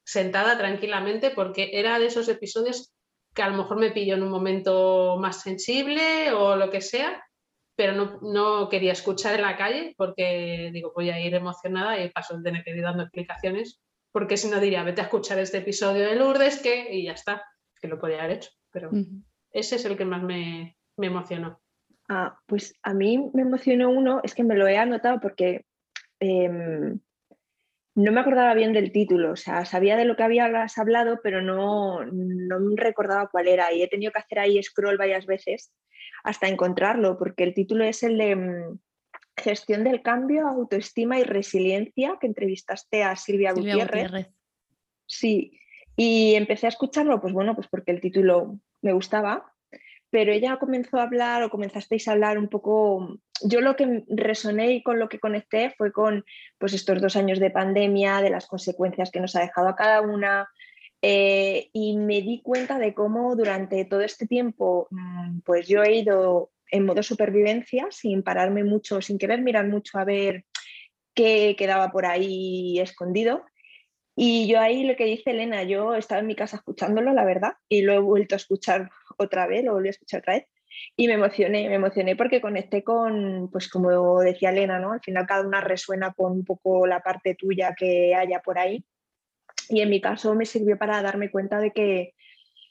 Sentada tranquilamente porque era de esos episodios que a lo mejor me pilló en un momento más sensible o lo que sea, pero no, no, quería escuchar en la calle porque digo, voy a ir emocionada y paso de tener que ir dando explicaciones, porque si no diría, vete a escuchar este episodio de Lourdes que y ya está, que lo podía haber hecho pero ese es el que más me, emocionó. Ah, pues a mí me emocionó uno, es que me lo he anotado porque em, no me acordaba bien del título, o sea, sabía de lo que habías hablado, pero no, no recordaba cuál era y he tenido que hacer ahí scroll varias veces hasta encontrarlo, porque el título es el de mm, Gestión del cambio, autoestima y resiliencia, que entrevistaste a Silvia, Gutiérrez. Sí, y empecé a escucharlo, pues bueno, pues porque el título me gustaba, pero ella comenzó a hablar o comenzasteis a hablar un poco, yo lo que resoné y con lo que conecté fue con pues estos dos años de pandemia, de las consecuencias que nos ha dejado a cada una, eh, y me di cuenta de cómo durante todo este tiempo mm, pues yo he ido en modo supervivencia, sin pararme mucho, sin querer mirar mucho a ver qué quedaba por ahí escondido. Y yo ahí lo que dice Elena, yo estaba en mi casa escuchándolo, la verdad, y lo he vuelto a escuchar otra vez, lo volví a escuchar otra vez, y me emocioné, me emocioné porque conecté con, pues como decía Elena, ¿no? Al final cada una resuena con un poco la parte tuya que haya por ahí. Y en mi caso me sirvió para darme cuenta de que,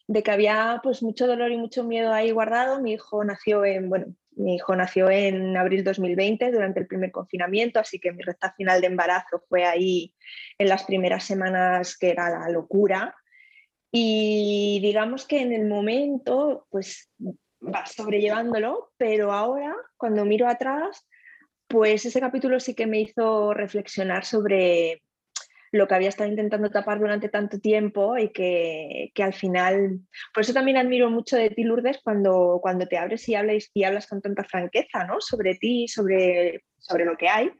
de que había pues mucho dolor y mucho miedo ahí guardado. Mi hijo nació en, bueno, mi hijo nació en abril 2020 durante el primer confinamiento, así que mi recta final de embarazo fue ahí en las primeras semanas que era la locura. Y digamos que en el momento, pues va sobrellevándolo, pero ahora, cuando miro atrás, pues ese capítulo sí que me hizo reflexionar sobre lo que había estado intentando tapar durante tanto tiempo y que, al final, por eso también admiro mucho de ti, Lourdes, cuando, cuando te abres y hablas, y hablas con tanta franqueza ¿no? sobre ti, sobre, sobre lo que hay.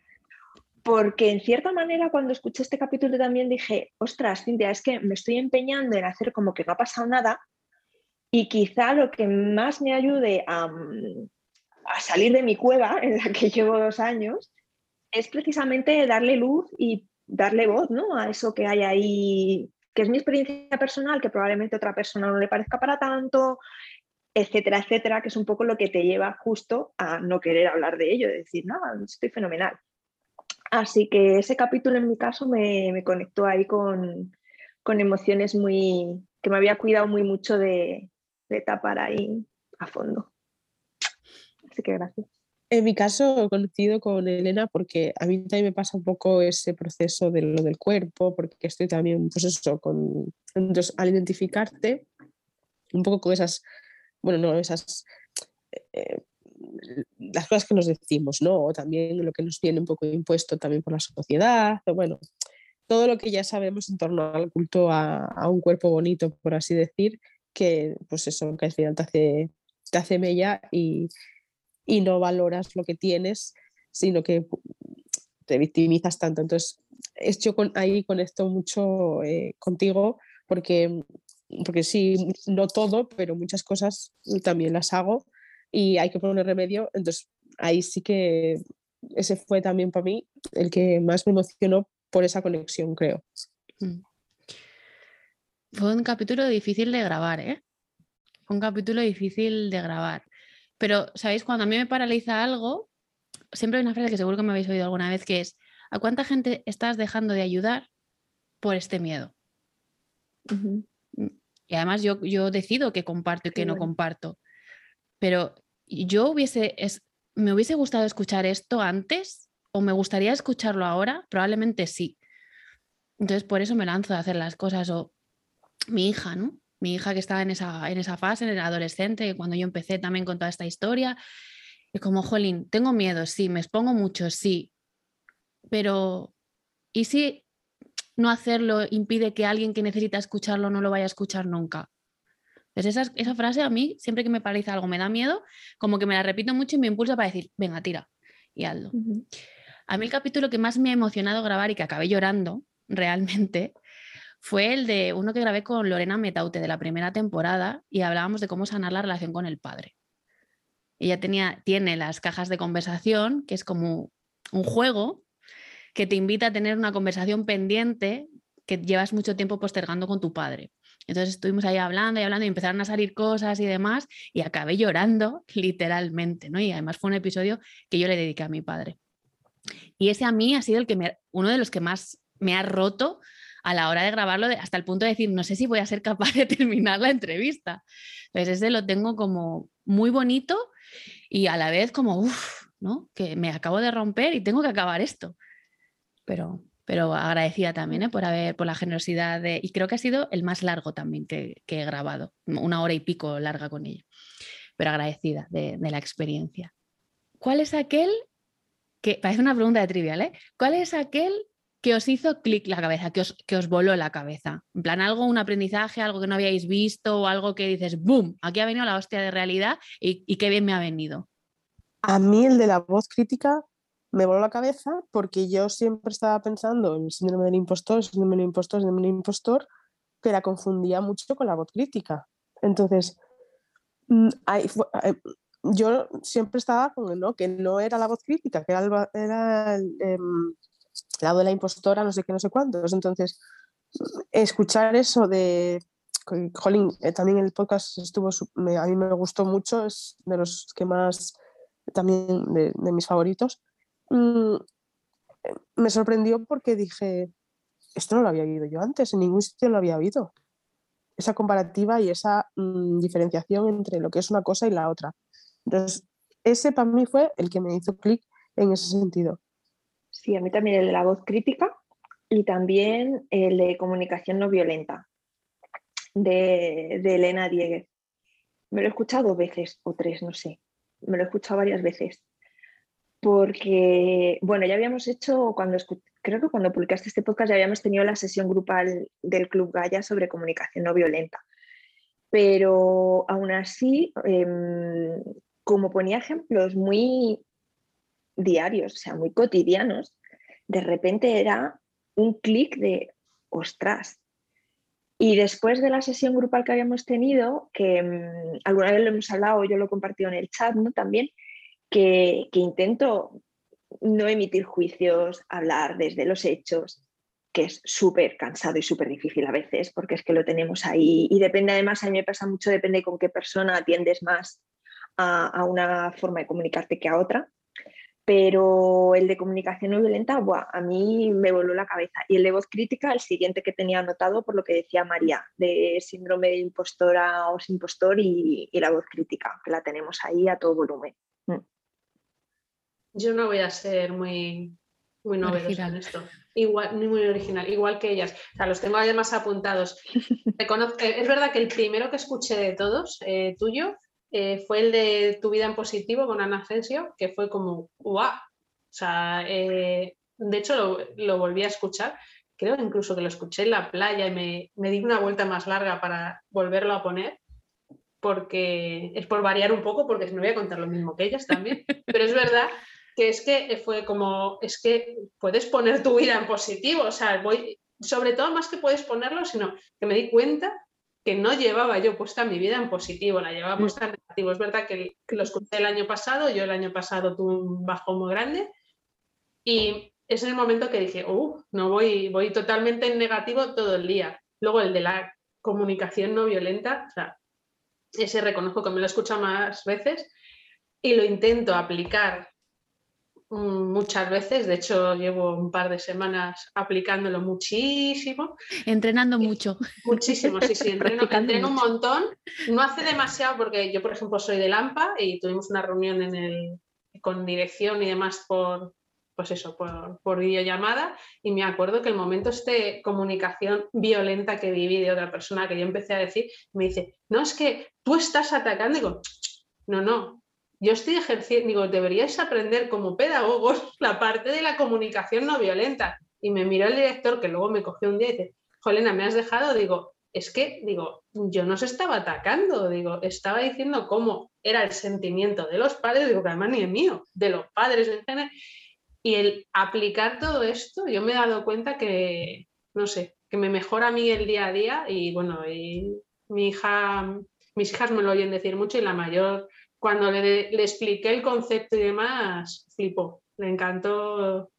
Porque en cierta manera cuando escuché este capítulo también dije, ostras, Cintia, es que me estoy empeñando en hacer como que no ha pasado nada y quizá lo que más me ayude a, a salir de mi cueva en la que llevo dos años es precisamente darle luz y darle voz ¿no? a eso que hay ahí, que es mi experiencia personal, que probablemente otra persona no le parezca para tanto, etcétera, etcétera, que es un poco lo que te lleva justo a no querer hablar de ello, de decir, no, estoy fenomenal. Así que ese capítulo en mi caso me, me conectó ahí con, con, emociones muy que me había cuidado muy mucho de, de tapar ahí a fondo. Así que gracias. En mi caso, coincido con Elena porque a mí también me pasa un poco ese proceso de lo del cuerpo, porque estoy también, pues eso, con, entonces, al identificarte un poco con esas, bueno, no, esas, eh, las cosas que nos decimos, ¿no? O también lo que nos viene un poco impuesto también por la sociedad, o bueno, todo lo que ya sabemos en torno al culto a, a un cuerpo bonito, por así decir, que pues eso, que al final te hace, te hace mella y y no valoras lo que tienes, sino que te victimizas tanto. Entonces, es, yo con, ahí conecto mucho eh, contigo porque, porque sí, no todo, pero muchas cosas también las hago y hay que poner remedio. Entonces, ahí sí que ese fue también para mí el que más me emocionó por esa conexión, creo. Mm. Fue un capítulo difícil de grabar, ¿eh? Fue un capítulo difícil de grabar. Pero, ¿sabéis? Cuando a mí me paraliza algo, siempre hay una frase que seguro que me habéis oído alguna vez, que es, ¿a cuánta gente estás dejando de ayudar por este miedo? Mm, y además yo, yo decido que comparto y que no comparto. Pero yo hubiese, es, me hubiese gustado escuchar esto antes o me gustaría escucharlo ahora, probablemente sí. Entonces por eso me lanzo a hacer las cosas o mi hija, ¿no? Mi hija que estaba en esa, en esa fase, en el adolescente, cuando yo empecé también con toda esta historia, y como, jolín, tengo miedo, sí, me expongo mucho, sí, pero ¿y si no hacerlo impide que alguien que necesita escucharlo no lo vaya a escuchar nunca? Pues esa, esa frase a mí, siempre que me parece algo, me da miedo, como que me la repito mucho y me impulsa para decir, venga, tira y hazlo. A mí el capítulo que más me ha emocionado grabar y que acabé llorando *laughs* realmente fue el de uno que grabé con Lorena Metaute de la primera temporada y hablábamos de cómo sanar la relación con el padre. Ella tenía, tiene las cajas de conversación, que es como un juego que te invita a tener una conversación pendiente que llevas mucho tiempo postergando con tu padre. Entonces estuvimos ahí hablando y hablando y empezaron a salir cosas y demás y acabé llorando *laughs* literalmente, ¿no? Y además fue un episodio que yo le dediqué a mi padre. Y ese a mí ha sido el que uno de los que más me ha roto a la hora de grabarlo hasta el punto de decir, no sé si voy a ser capaz de *laughs* terminar la entrevista. Entonces ese lo tengo como muy bonito y a la vez como, uff, ¿no? Que me acabo de romper y tengo que acabar esto. Pero pero agradecida también ¿eh? por, haber, por la generosidad de, y creo que ha sido el más largo también que, he grabado, una hora y pico larga con ella, pero agradecida de, la experiencia. ¿Cuál es aquel que, parece una pregunta de trivial, ¿eh? ¿Cuál es aquel que os hizo clic la cabeza, que os, voló la cabeza? En plan, algo, un aprendizaje, algo que no habíais visto o algo que dices, ¡boom! Aquí ha venido la hostia de realidad y, y qué bien me ha venido. A mí el de la voz crítica me voló la cabeza porque yo siempre estaba pensando en el síndrome del impostor, el síndrome del impostor, el síndrome del impostor, que la confundía mucho con la voz crítica. Entonces, mm, eh, yo siempre estaba con ¿no? que no era la voz crítica, que era, era el, em, lado de la impostora, no sé qué, no sé cuántos. Entonces, escuchar eso de. Jolín, eh, también el podcast estuvo, a mí me gustó mucho, es de los que más, también de, mis favoritos. Mm, me sorprendió porque dije, esto no lo había oído yo antes, en ningún sitio lo había oído. Esa comparativa y esa mm, diferenciación entre lo que es una cosa y la otra. Entonces, ese para mí fue el que me hizo clic en ese sentido. Sí, a mí también el de la voz crítica y también el de comunicación no violenta de, Elena Dieguez. Me lo he escuchado dos veces o tres, no sé. Me lo he escuchado varias veces porque, bueno, ya habíamos hecho, cuando creo que cuando publicaste este podcast ya habíamos tenido la sesión grupal del Club Gaya sobre comunicación no violenta. Pero aún así, em, como ponía ejemplos muy diarios, o sea, muy cotidianos, de repente era un clic de, ostras. Y después de la sesión grupal que habíamos tenido, que em, alguna vez lo hemos hablado, yo lo he compartido en el chat ¿no? también, que, intento no emitir juicios, hablar desde los hechos, que es súper cansado y súper difícil a veces, porque es que lo tenemos ahí y depende además, a mí me pasa mucho, depende con qué persona atiendes más a, una forma de comunicarte que a otra, pero el de comunicación no violenta, a mí me voló la cabeza. Y el de voz crítica, el siguiente que tenía anotado por lo que decía María, de síndrome de impostora o impostor y, y la voz crítica, que la tenemos ahí a todo volumen. Mm. Yo no voy a ser muy, muy novedosa en esto. Igual, ni muy original, igual que ellas. O sea, los tengo además apuntados. *laughs* Eh, es verdad que el primero que escuché de todos, eh, tuyo, eh, fue el de Tu vida en positivo con Ana Asensio, que fue como, ¡guau! O sea, de hecho lo, volví a escuchar. Creo incluso que lo escuché en la playa y me, me di una vuelta más larga para volverlo a poner porque es por variar un poco, porque no voy a contar lo mismo que ellas también, *laughs* pero es verdad que es que fue como, es que puedes poner tu vida en positivo, o sea, voy, sobre todo más que puedes ponerlo, sino que me di cuenta que no llevaba yo puesta mi vida en positivo, la llevaba puesta en negativo. Es verdad que, lo escuché el año pasado, yo el año pasado tuve un bajo muy grande y es el momento que dije, uh, no voy, voy totalmente en negativo todo el día. Luego el de la comunicación no violenta, o sea, ese reconozco que me lo escucha más veces y lo intento aplicar muchas veces, de hecho llevo un par de semanas aplicándolo muchísimo. Entrenando mucho. *laughs* Muchísimo, sí, sí, entreno, entreno un montón. No hace demasiado porque yo, por ejemplo, soy de Lampa y tuvimos una reunión en el, con dirección y demás por, pues eso, por, por, videollamada y me acuerdo que el momento este comunicación violenta que viví de otra persona que yo empecé a decir, me dice, no, es que tú estás atacando, digo, no, no, yo estoy ejerciendo, digo, deberíais aprender como pedagogos *laughs* la parte de la comunicación no violenta. Y me miró el director, que luego me cogió un día y dice, Jolena, me has dejado, digo, es que, digo, yo no se estaba atacando, digo, estaba diciendo cómo era el sentimiento de los padres, digo, que además ni es mío, de los padres en general. Y el aplicar todo esto, yo me he dado cuenta que, no sé, que me mejora a mí el día a día y bueno, y mi hija, mis hijas me lo oyen decir mucho y la mayor cuando le, expliqué el concepto y demás, flipó. Le encantó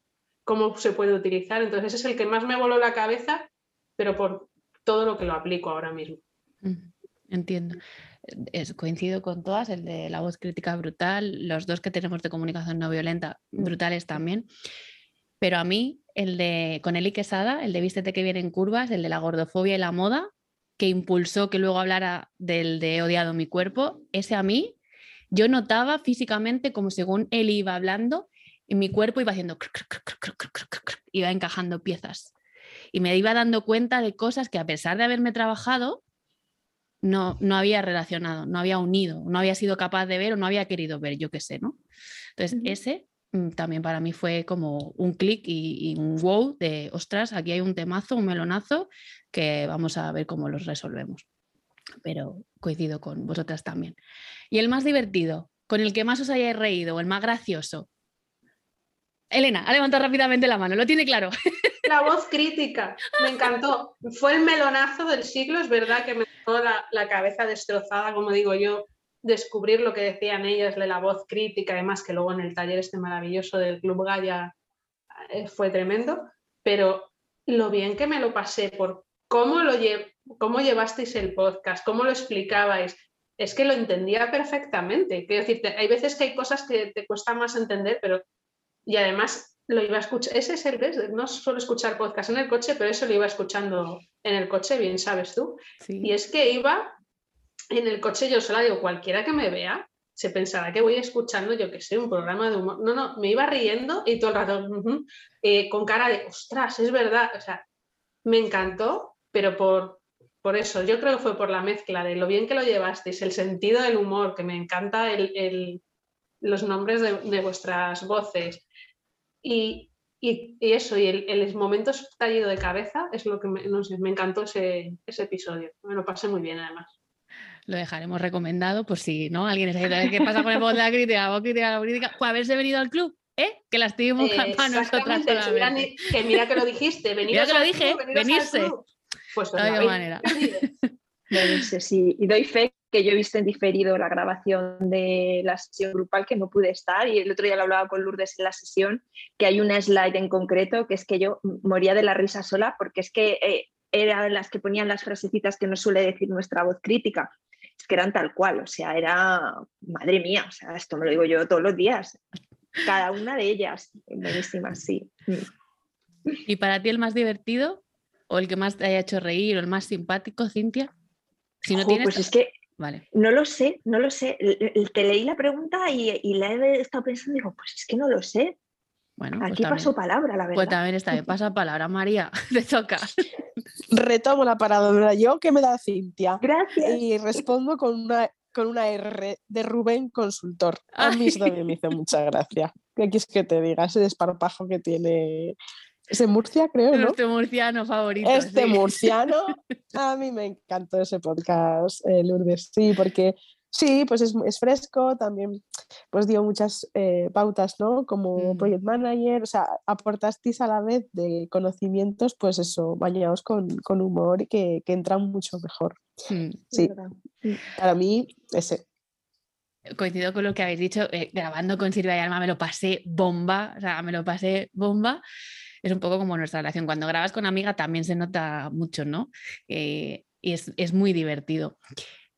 cómo se puede utilizar. Entonces es el que más me voló la cabeza, pero por todo lo que lo aplico ahora mismo. Entiendo. Es, coincido con todas, el de la voz crítica brutal, los dos que tenemos de comunicación no violenta, brutales también. Pero a mí, el de con Eli Quesada, el de Vístete que vienen curvas, el de la gordofobia y la moda, que impulsó que luego hablara del de odiado mi cuerpo, ese a mí yo notaba físicamente como según él iba hablando, y mi cuerpo iba haciendo, iba encajando piezas. Y me iba dando cuenta de cosas que a pesar de haberme trabajado, no, no había relacionado, no había unido, no había sido capaz de ver o no había querido ver, yo qué sé, ¿no? Entonces, ese mm, también para mí fue como un clic y, y, un wow de, ostras, aquí hay un temazo, un melonazo, que vamos a ver cómo los resolvemos. Pero coincido con vosotras también. Y el más divertido, con el que más os hayáis reído o el más gracioso. Elena, ha levantado rápidamente la mano, lo tiene claro. *laughs* La voz crítica, me encantó. Fue el melonazo del siglo, es verdad que me dejó la, la cabeza destrozada, como digo yo, descubrir lo que decían ellas de la voz crítica, además que luego en el taller este maravilloso del Club Gaia eh, fue tremendo, pero lo bien que me lo pasé por cómo, lo cómo llevasteis el podcast, cómo lo explicabais, es que lo entendía perfectamente. Quiero decirte, hay veces que hay cosas que te cuesta más entender, pero y además lo iba a escuchar, ese es el, ¿ves? no suelo escuchar podcast en el coche, pero eso lo iba escuchando en el coche, bien sabes tú. Y es que iba en el coche, yo sola digo, cualquiera que me vea se pensará que voy escuchando, yo que sé, un programa de humor. No, no, me iba riendo y todo el rato eh, con cara de, ostras, es verdad. O sea, me encantó, pero por, por eso, yo creo que fue por la mezcla de lo bien que lo llevasteis, el sentido del humor, que me encanta el, los nombres de, vuestras voces. Y, y, eso, y el, el, momento estallido de cabeza es lo que me, no sé, me encantó ese, ese episodio. Me lo pasé muy bien además lo dejaremos recomendado por si no alguien está qué pasa con el voz de la crítica, voz crítica, la crítica, pues haberse venido al club, ¿eh? Que la estoy buscando para nosotras solamente. Que mira que lo dijiste, mira que lo dije, venirse. Pues no hay manera. *laughs* Venirse, sí. Y doy fe que yo he visto en diferido la grabación de la sesión grupal que no pude estar y el otro día lo hablaba con Lourdes en la sesión, que hay una slide en concreto que es que yo moría de la risa sola porque es que eh, eran las que ponían las frasecitas que nos suele decir nuestra voz crítica es que eran tal cual, o sea, era, madre mía, o sea, esto me lo digo yo todos los días, cada una de ellas, buenísimas, sí. ¿Y para ti el más divertido o el que más te haya hecho reír o el más simpático, Cintia? Si no tienes... Pues es que vale. no lo sé, no lo sé. Te leí la pregunta y, y la he estado pensando y digo, pues es que no lo sé. Bueno, pues Aquí paso palabra, la pues verdad. Pues también está bien, pasa palabra, María, *laughs* te toca. *laughs* Retomo la palabra yo que me da Cintia. Gracias. Y respondo con una, con una R de Rubén Consultor. A mí eso también me hizo mucha gracia. ¿Qué quieres que te diga? Ese desparpajo que tiene. Es de Murcia, creo, ¿no? Este murciano favorito. Este murciano. *laughs* A mí me encantó ese podcast, eh, Lourdes. Sí, porque Sí, pues es, es, fresco, también pues dio muchas eh, pautas, ¿no? Como mm. project manager, o sea, aportasteis a la vez de conocimientos, pues eso, bañados con, con humor y que, que, entran mucho mejor. Mm. Sí, para mí ese. Coincido con lo que habéis dicho, eh, grabando con Silvia y Alma me lo pasé bomba, o sea, me lo pasé bomba. Es un poco como nuestra relación. Cuando grabas con amiga también se nota mucho, ¿no? Eh, y es, es muy divertido.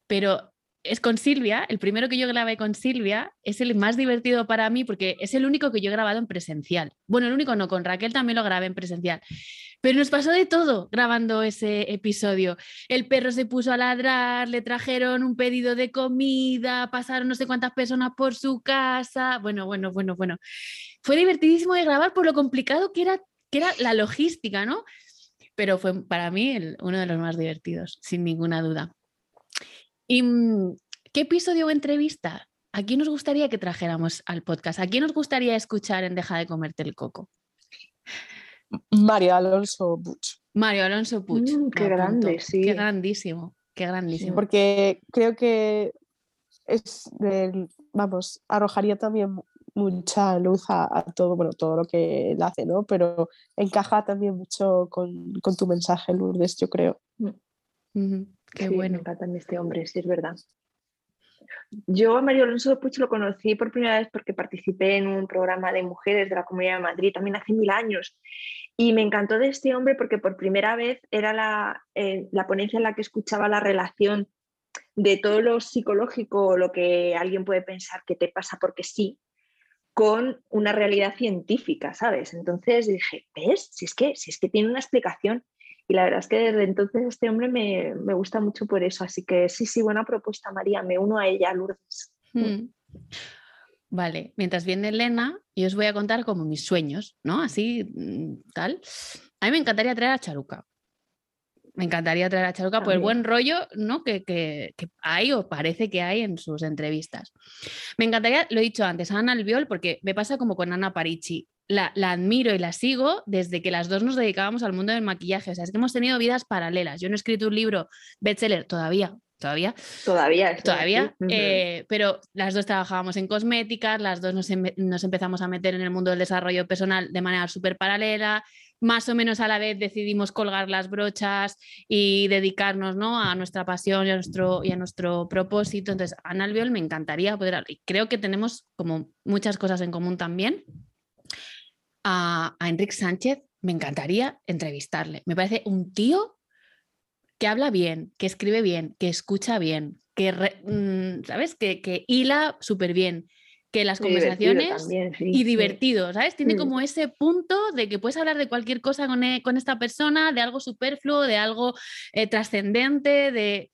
Pero es con Silvia, el primero que yo grabé con Silvia es el más divertido para mí porque es el único que yo he grabado en presencial. Bueno, el único no, con Raquel también lo grabé en presencial. Pero nos pasó de todo grabando ese episodio. El perro se puso a ladrar, le trajeron un pedido de comida, pasaron no sé cuántas personas por su casa. Bueno, bueno, bueno, bueno. Fue divertidísimo de grabar por lo complicado que era, que era la logística, ¿no? Pero fue para mí uno de los más divertidos, sin ninguna duda. ¿Y mm, qué episodio o entrevista? ¿A quién nos gustaría que trajéramos al podcast? ¿A quién nos gustaría escuchar en Deja de comerte el coco? Mario Alonso Puch. Mario Alonso Puch. Mm, qué grande, sí. Qué grandísimo, qué grandísimo. porque creo que es vamos, arrojaría también mucha luz a, todo, bueno, todo lo que él hace, ¿no? Pero encaja también mucho con, tu mensaje, Lourdes, yo creo. Mm. Qué bueno. Me encanta este hombre, sí, es verdad. Yo a Mario Alonso Puig lo conocí por primera vez porque participé en un programa de mujeres de la Comunidad de Madrid, también hace mil años. Y me encantó de este hombre porque por primera vez era la, eh, la ponencia en la que escuchaba la relación de todo lo psicológico, lo que alguien puede pensar que te pasa porque sí, con una realidad científica, ¿sabes? Entonces dije, ¿ves? Si es que, si es que tiene una explicación y la verdad es que desde entonces este hombre me, me, gusta mucho por eso. Así que sí, sí, buena propuesta, María. Me uno a ella, Lourdes. Hmm. Vale, mientras viene Elena, yo os voy a contar como mis sueños, ¿no? Así, mm, tal. A mí me encantaría traer a Charuca. Me encantaría traer a Charuca por el buen rollo ¿no? que, que, que, hay o parece que hay en sus entrevistas. Me encantaría, lo he dicho antes, a Ana Albiol, porque me pasa como con Ana Parici. La, la, admiro y la sigo desde que las dos nos dedicábamos al mundo del maquillaje. O sea, es que hemos tenido vidas paralelas. Yo no he escrito un libro bestseller todavía, todavía. Todavía. Todavía. Eh, pero las dos trabajábamos en cosméticas, las dos nos, em nos, empezamos a meter en el mundo del desarrollo personal de manera súper paralela. Más o menos a la vez decidimos colgar las brochas y dedicarnos ¿no? a nuestra pasión y a nuestro, y a nuestro propósito. Entonces, Ana Albiol me encantaría poder. Y creo que tenemos como muchas cosas en común también. A, a Enrique Sánchez me encantaría entrevistarle. Me parece un tío que habla bien, que escribe bien, que escucha bien, que, mmm, ¿sabes? Que, que hila súper bien, que las Y conversaciones divertido también, sí, y sí. divertido, ¿sabes? Tiene Mm. como ese punto de que puedes hablar de cualquier cosa con, e- con esta persona, de algo superfluo, de algo eh, trascendente, de...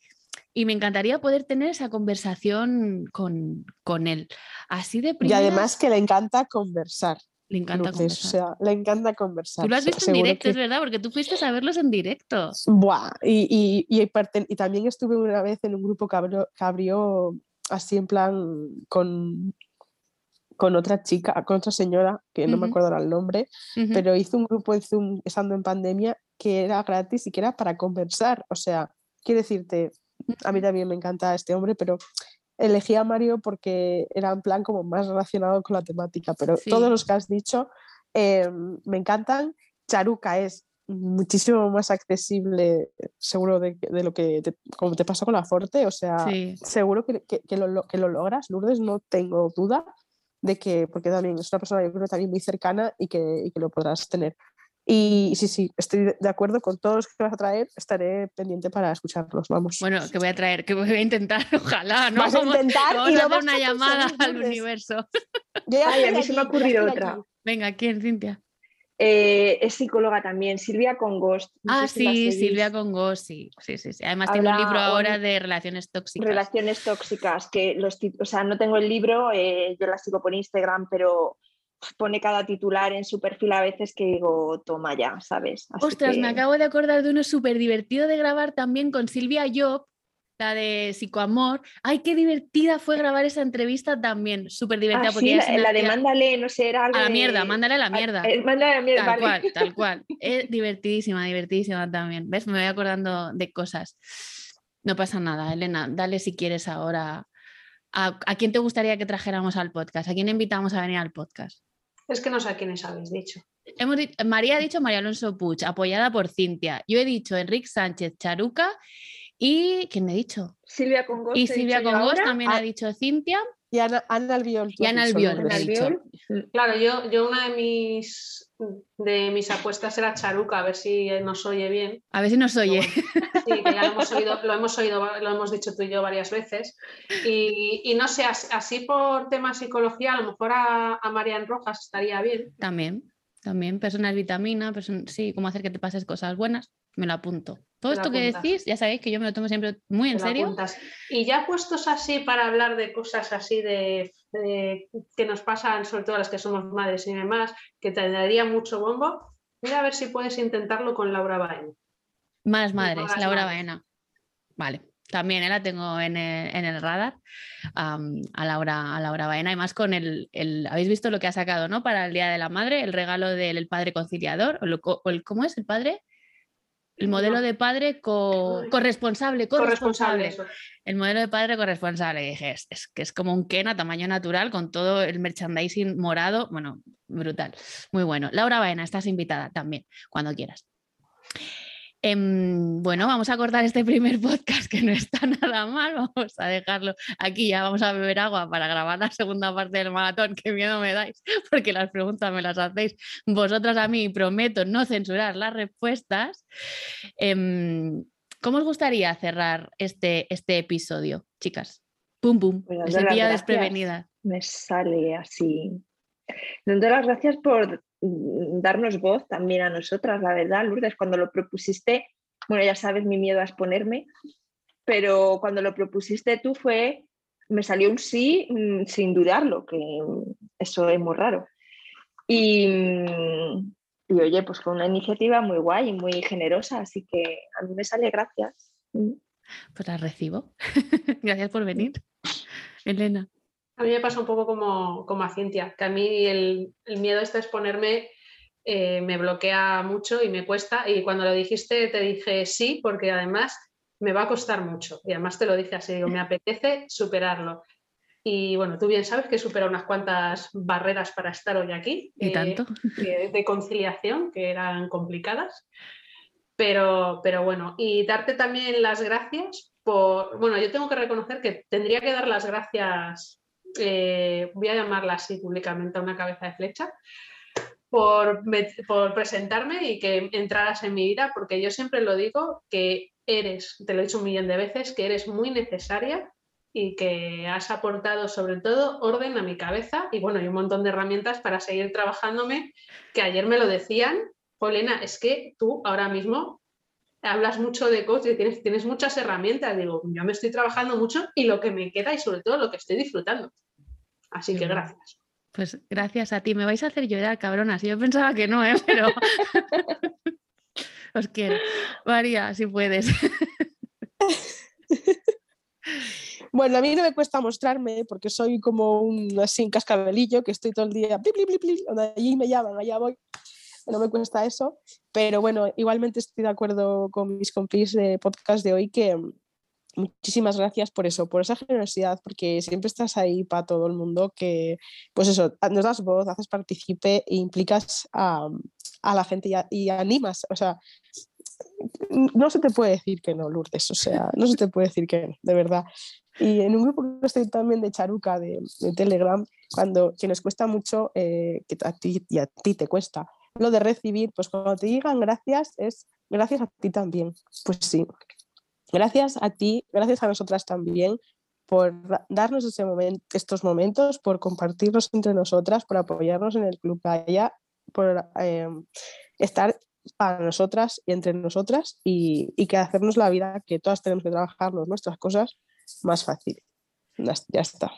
Y me encantaría poder tener esa conversación con, con él. Así de Y primeras, además que le encanta conversar. le encanta conversar. o sea, le encanta conversar. Tú lo has o sea, visto en directo, que- es verdad, porque tú fuiste a verlos en directo. Buah, y, y, y, y también estuve una vez en un grupo que abrió, que abrió así en plan con, con otra chica, con otra señora, que no me acuerdo ahora el nombre, pero hizo un grupo en Zoom estando en pandemia que era gratis y que era para conversar. O sea, quiero decirte, a mí también me encanta este hombre, pero elegí a Mario porque era en plan como más relacionado con la temática, pero Sí. todos los que has dicho eh, me encantan. Charuca es muchísimo más accesible, seguro de, de lo que te, como te pasó con la Forte, o sea, Sí. seguro que, que, que lo, lo- que lo logras, Lourdes, no tengo duda de que, porque también es una persona yo creo también muy cercana y que, y que lo podrás tener. Y sí, sí, estoy de- acuerdo con todos los que vas a traer, estaré pendiente para escucharlos, vamos. Bueno, que voy a traer, que voy a intentar, *laughs* ojalá, ¿no? vas a Vamos- intentar vamos y a lo hacer vas una a llamada al universo. Yo ya Ay, a mí se me ha ocurrido otra. Venga, ¿quién, Cintia? Eh, es psicóloga también, Silvia Congost. no Ah, si sí. Silvia Congo, sí, sí, sí, sí. Además tiene un Habla libro ahora un- de relaciones tóxicas. Relaciones tóxicas, que los o sea, no tengo el libro, eh, yo la sigo por Instagram, pero pone cada titular en su perfil a veces que digo, toma ya, ¿sabes? Así Ostras, me acabo de acordar de uno súper divertido de grabar también con Silvia Job, la de Psicoamor. Ay, qué divertida fue grabar esa entrevista también, súper divertida. Ah, porque sí, ella la, de mándale, no sé, era algo A la de- mierda, mándale a la mierda. Eh, mándale a la mierda, Tal vale. cual, tal *laughs* cual. Es divertidísima, divertidísima también. ¿Ves? Me voy acordando de cosas. No pasa nada, Elena. Dale si quieres ahora. ¿A, a quién te gustaría que trajéramos al podcast? ¿A quién invitamos a venir al podcast? Es que no sé a quiénes habéis dicho. Hemos María ha dicho María Alonso Puig, apoyada por Cintia. Yo he dicho Enrique Sánchez Charuca y. ¿Quién he dicho? Silvia Congost. Y Silvia Congos también Ah. ha dicho Cintia. Y Ana, Ana Albiol. Y Ana Albiol. Ana. Albiol. Claro, yo, yo una de mis, de mis apuestas era Charuca, a ver si nos oye bien. A ver si nos oye. Sí, que ya lo hemos oído, lo hemos oído, lo hemos dicho tú y yo varias veces. Y, y no sé, as- así por tema psicología, a lo mejor a, a Marian Rojas estaría bien. También, también. Personas vitamina, person- sí, cómo hacer que te pases cosas buenas. Me lo apunto. Todo esto que decís, ya sabéis que yo me lo tomo siempre muy en serio. apuntas. Y ya puestos así para hablar de cosas así de, de- que nos pasan, sobre todo a las que somos madres y demás, que te daría mucho bombo, mira a ver si puedes intentarlo con Laura Baen. Más madres, Laura madres. Baena. Vale, también eh, la tengo en el, en el radar a, Laura, a Laura Baena. Y más con el, el- ¿Habéis visto lo que ha sacado ¿no? para el Día de la Madre? El regalo del el padre conciliador. O lo o el, ¿Cómo es el padre? El modelo No. de padre co- corresponsable, Corresponsable. corresponsable. El modelo de padre corresponsable. Y dije, es, es que es como un Ken a tamaño natural con todo el merchandising morado. Bueno, brutal. Muy bueno. Laura Baena, estás invitada también, cuando quieras. Em, bueno, vamos a cortar este primer *laughs* podcast que no está nada mal. Vamos a dejarlo aquí. Ya vamos a beber agua para grabar la segunda parte del maratón. Qué miedo me dais, *laughs* porque las preguntas me las hacéis vosotras a mí. y Prometo no censurar las respuestas. Em, ¿Cómo os gustaría cerrar este, este episodio, chicas? Pum, pum. Pues he las pillado gracias. desprevenidas. me sale así. Las gracias por darnos voz también a nosotras, la verdad, Lourdes, cuando lo propusiste, bueno, ya sabes mi miedo a exponerme, pero cuando lo propusiste tú fue me salió un sí mm, sin dudarlo, que eso es muy raro. Y, mm, y oye, pues fue una iniciativa muy guay y muy generosa, así que a mí me sale gracias. Mm. Pues la recibo. *laughs* gracias por venir. *laughs* Elena. A mí me pasa un poco como, como a Cintia, que a mí el, el miedo este exponerme eh, me bloquea mucho y me cuesta. Y cuando lo dijiste te dije sí, porque además me va a costar mucho. Y además te lo dije así, digo, me apetece superarlo. Y bueno, tú bien sabes que he superado unas cuantas barreras para estar hoy aquí. ¿Y tanto? de conciliación, que eran complicadas. Pero, pero bueno, y darte también las gracias por, bueno, yo tengo que reconocer que tendría que dar las gracias eh, voy a llamarla así públicamente a una cabeza de flecha, por, presentarme y que entraras en mi vida, porque yo siempre lo digo que eres, te lo he dicho un millón de veces, que eres muy necesaria y que has aportado sobre todo orden a mi cabeza y bueno, y un montón de herramientas para seguir trabajándome, que ayer me lo decían, Polena, es que tú ahora mismo hablas mucho de coach y tienes muchas herramientas, digo, yo me estoy trabajando mucho y lo que me queda y sobre todo lo que estoy disfrutando. Así que gracias. Pues gracias a ti. Me vais a hacer llorar, cabronas. Yo pensaba que no, ¿eh? *laughs* pero *laughs* os quiero. María, si puedes. *laughs* Bueno, a mí no me cuesta mostrarme porque soy como un así cascabelillo que estoy todo el día, allí me llaman, allá voy. No me cuesta eso, pero bueno, igualmente estoy de acuerdo con mis compis de podcast de hoy que, muchísimas gracias por eso, por esa generosidad, porque siempre estás ahí para todo el mundo, que pues eso, nos das voz, haces participe e implicas a, la gente y, animas, o sea, no se te puede decir que no, Lourdes, o sea, no se te puede decir que no, de verdad. Y en un grupo que estoy también de Charuca, de, Telegram, cuando que nos cuesta mucho, eh, que a ti y a ti te cuesta, lo de recibir, pues cuando te digan gracias es gracias a ti también. Pues sí, Gracias a ti, gracias a nosotras también por darnos ese estos momentos, por compartirlos entre nosotras, por apoyarnos en el Club Gaia, por em, estar para nosotras y entre nosotras y, que hacernos la vida que todas tenemos que trabajarnos nuestras cosas más fácil. Ya está.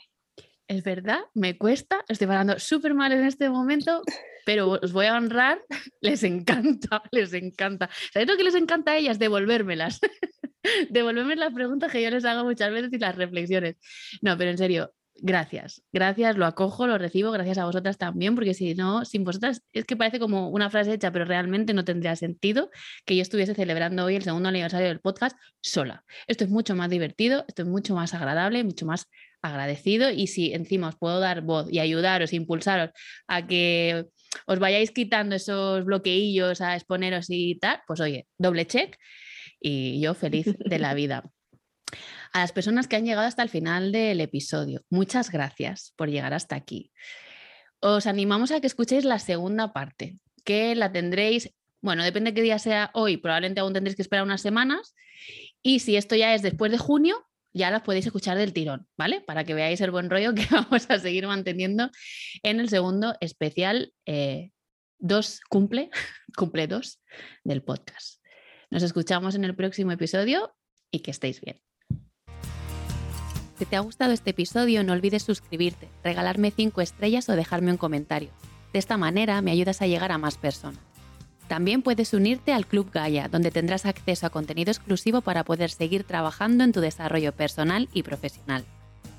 Es verdad, me cuesta, estoy hablando súper mal en este momento, pero os voy a honrar, *laughs* les encanta, les encanta. ¿Sabéis lo que les encanta a ellas? Devolvérmelas. *laughs* *laughs* Devolverme las preguntas que yo les hago muchas veces y las reflexiones. No, pero en serio, gracias. Gracias, lo acojo, lo recibo, gracias a vosotras también, porque si no, sin vosotras es que parece como una frase hecha, pero realmente no tendría sentido que yo estuviese celebrando hoy el segundo aniversario del podcast sola. Esto es mucho más divertido, esto es mucho más agradable, mucho más agradecido y si encima os puedo dar voz y ayudaros, impulsaros a que os vayáis quitando esos bloqueillos, a exponeros y tal, pues oye, doble check y yo feliz *laughs* de la vida. A las personas que han llegado hasta el final del episodio, muchas gracias por llegar hasta aquí. Os animamos a que escuchéis la segunda parte, que la tendréis, bueno, depende de qué día sea hoy, probablemente aún tendréis que esperar unas semanas. Y si esto ya es después de junio, ya las podéis escuchar del tirón, ¿vale? Para que veáis el buen rollo que *laughs* vamos a seguir manteniendo en el segundo especial 2 eh, cumple, *laughs* cumple 2 del podcast. Nos escuchamos en el próximo episodio y que estéis bien. Si te ha gustado este episodio, no olvides suscribirte, regalarme 5 estrellas o dejarme un comentario. De esta manera me ayudas a llegar a más personas. También puedes unirte al Club Gaia, donde tendrás acceso a contenido exclusivo para poder seguir trabajando en tu desarrollo personal y profesional.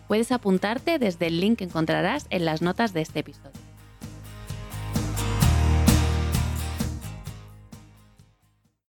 Puedes apuntarte desde el link que encontrarás en las notas de este episodio.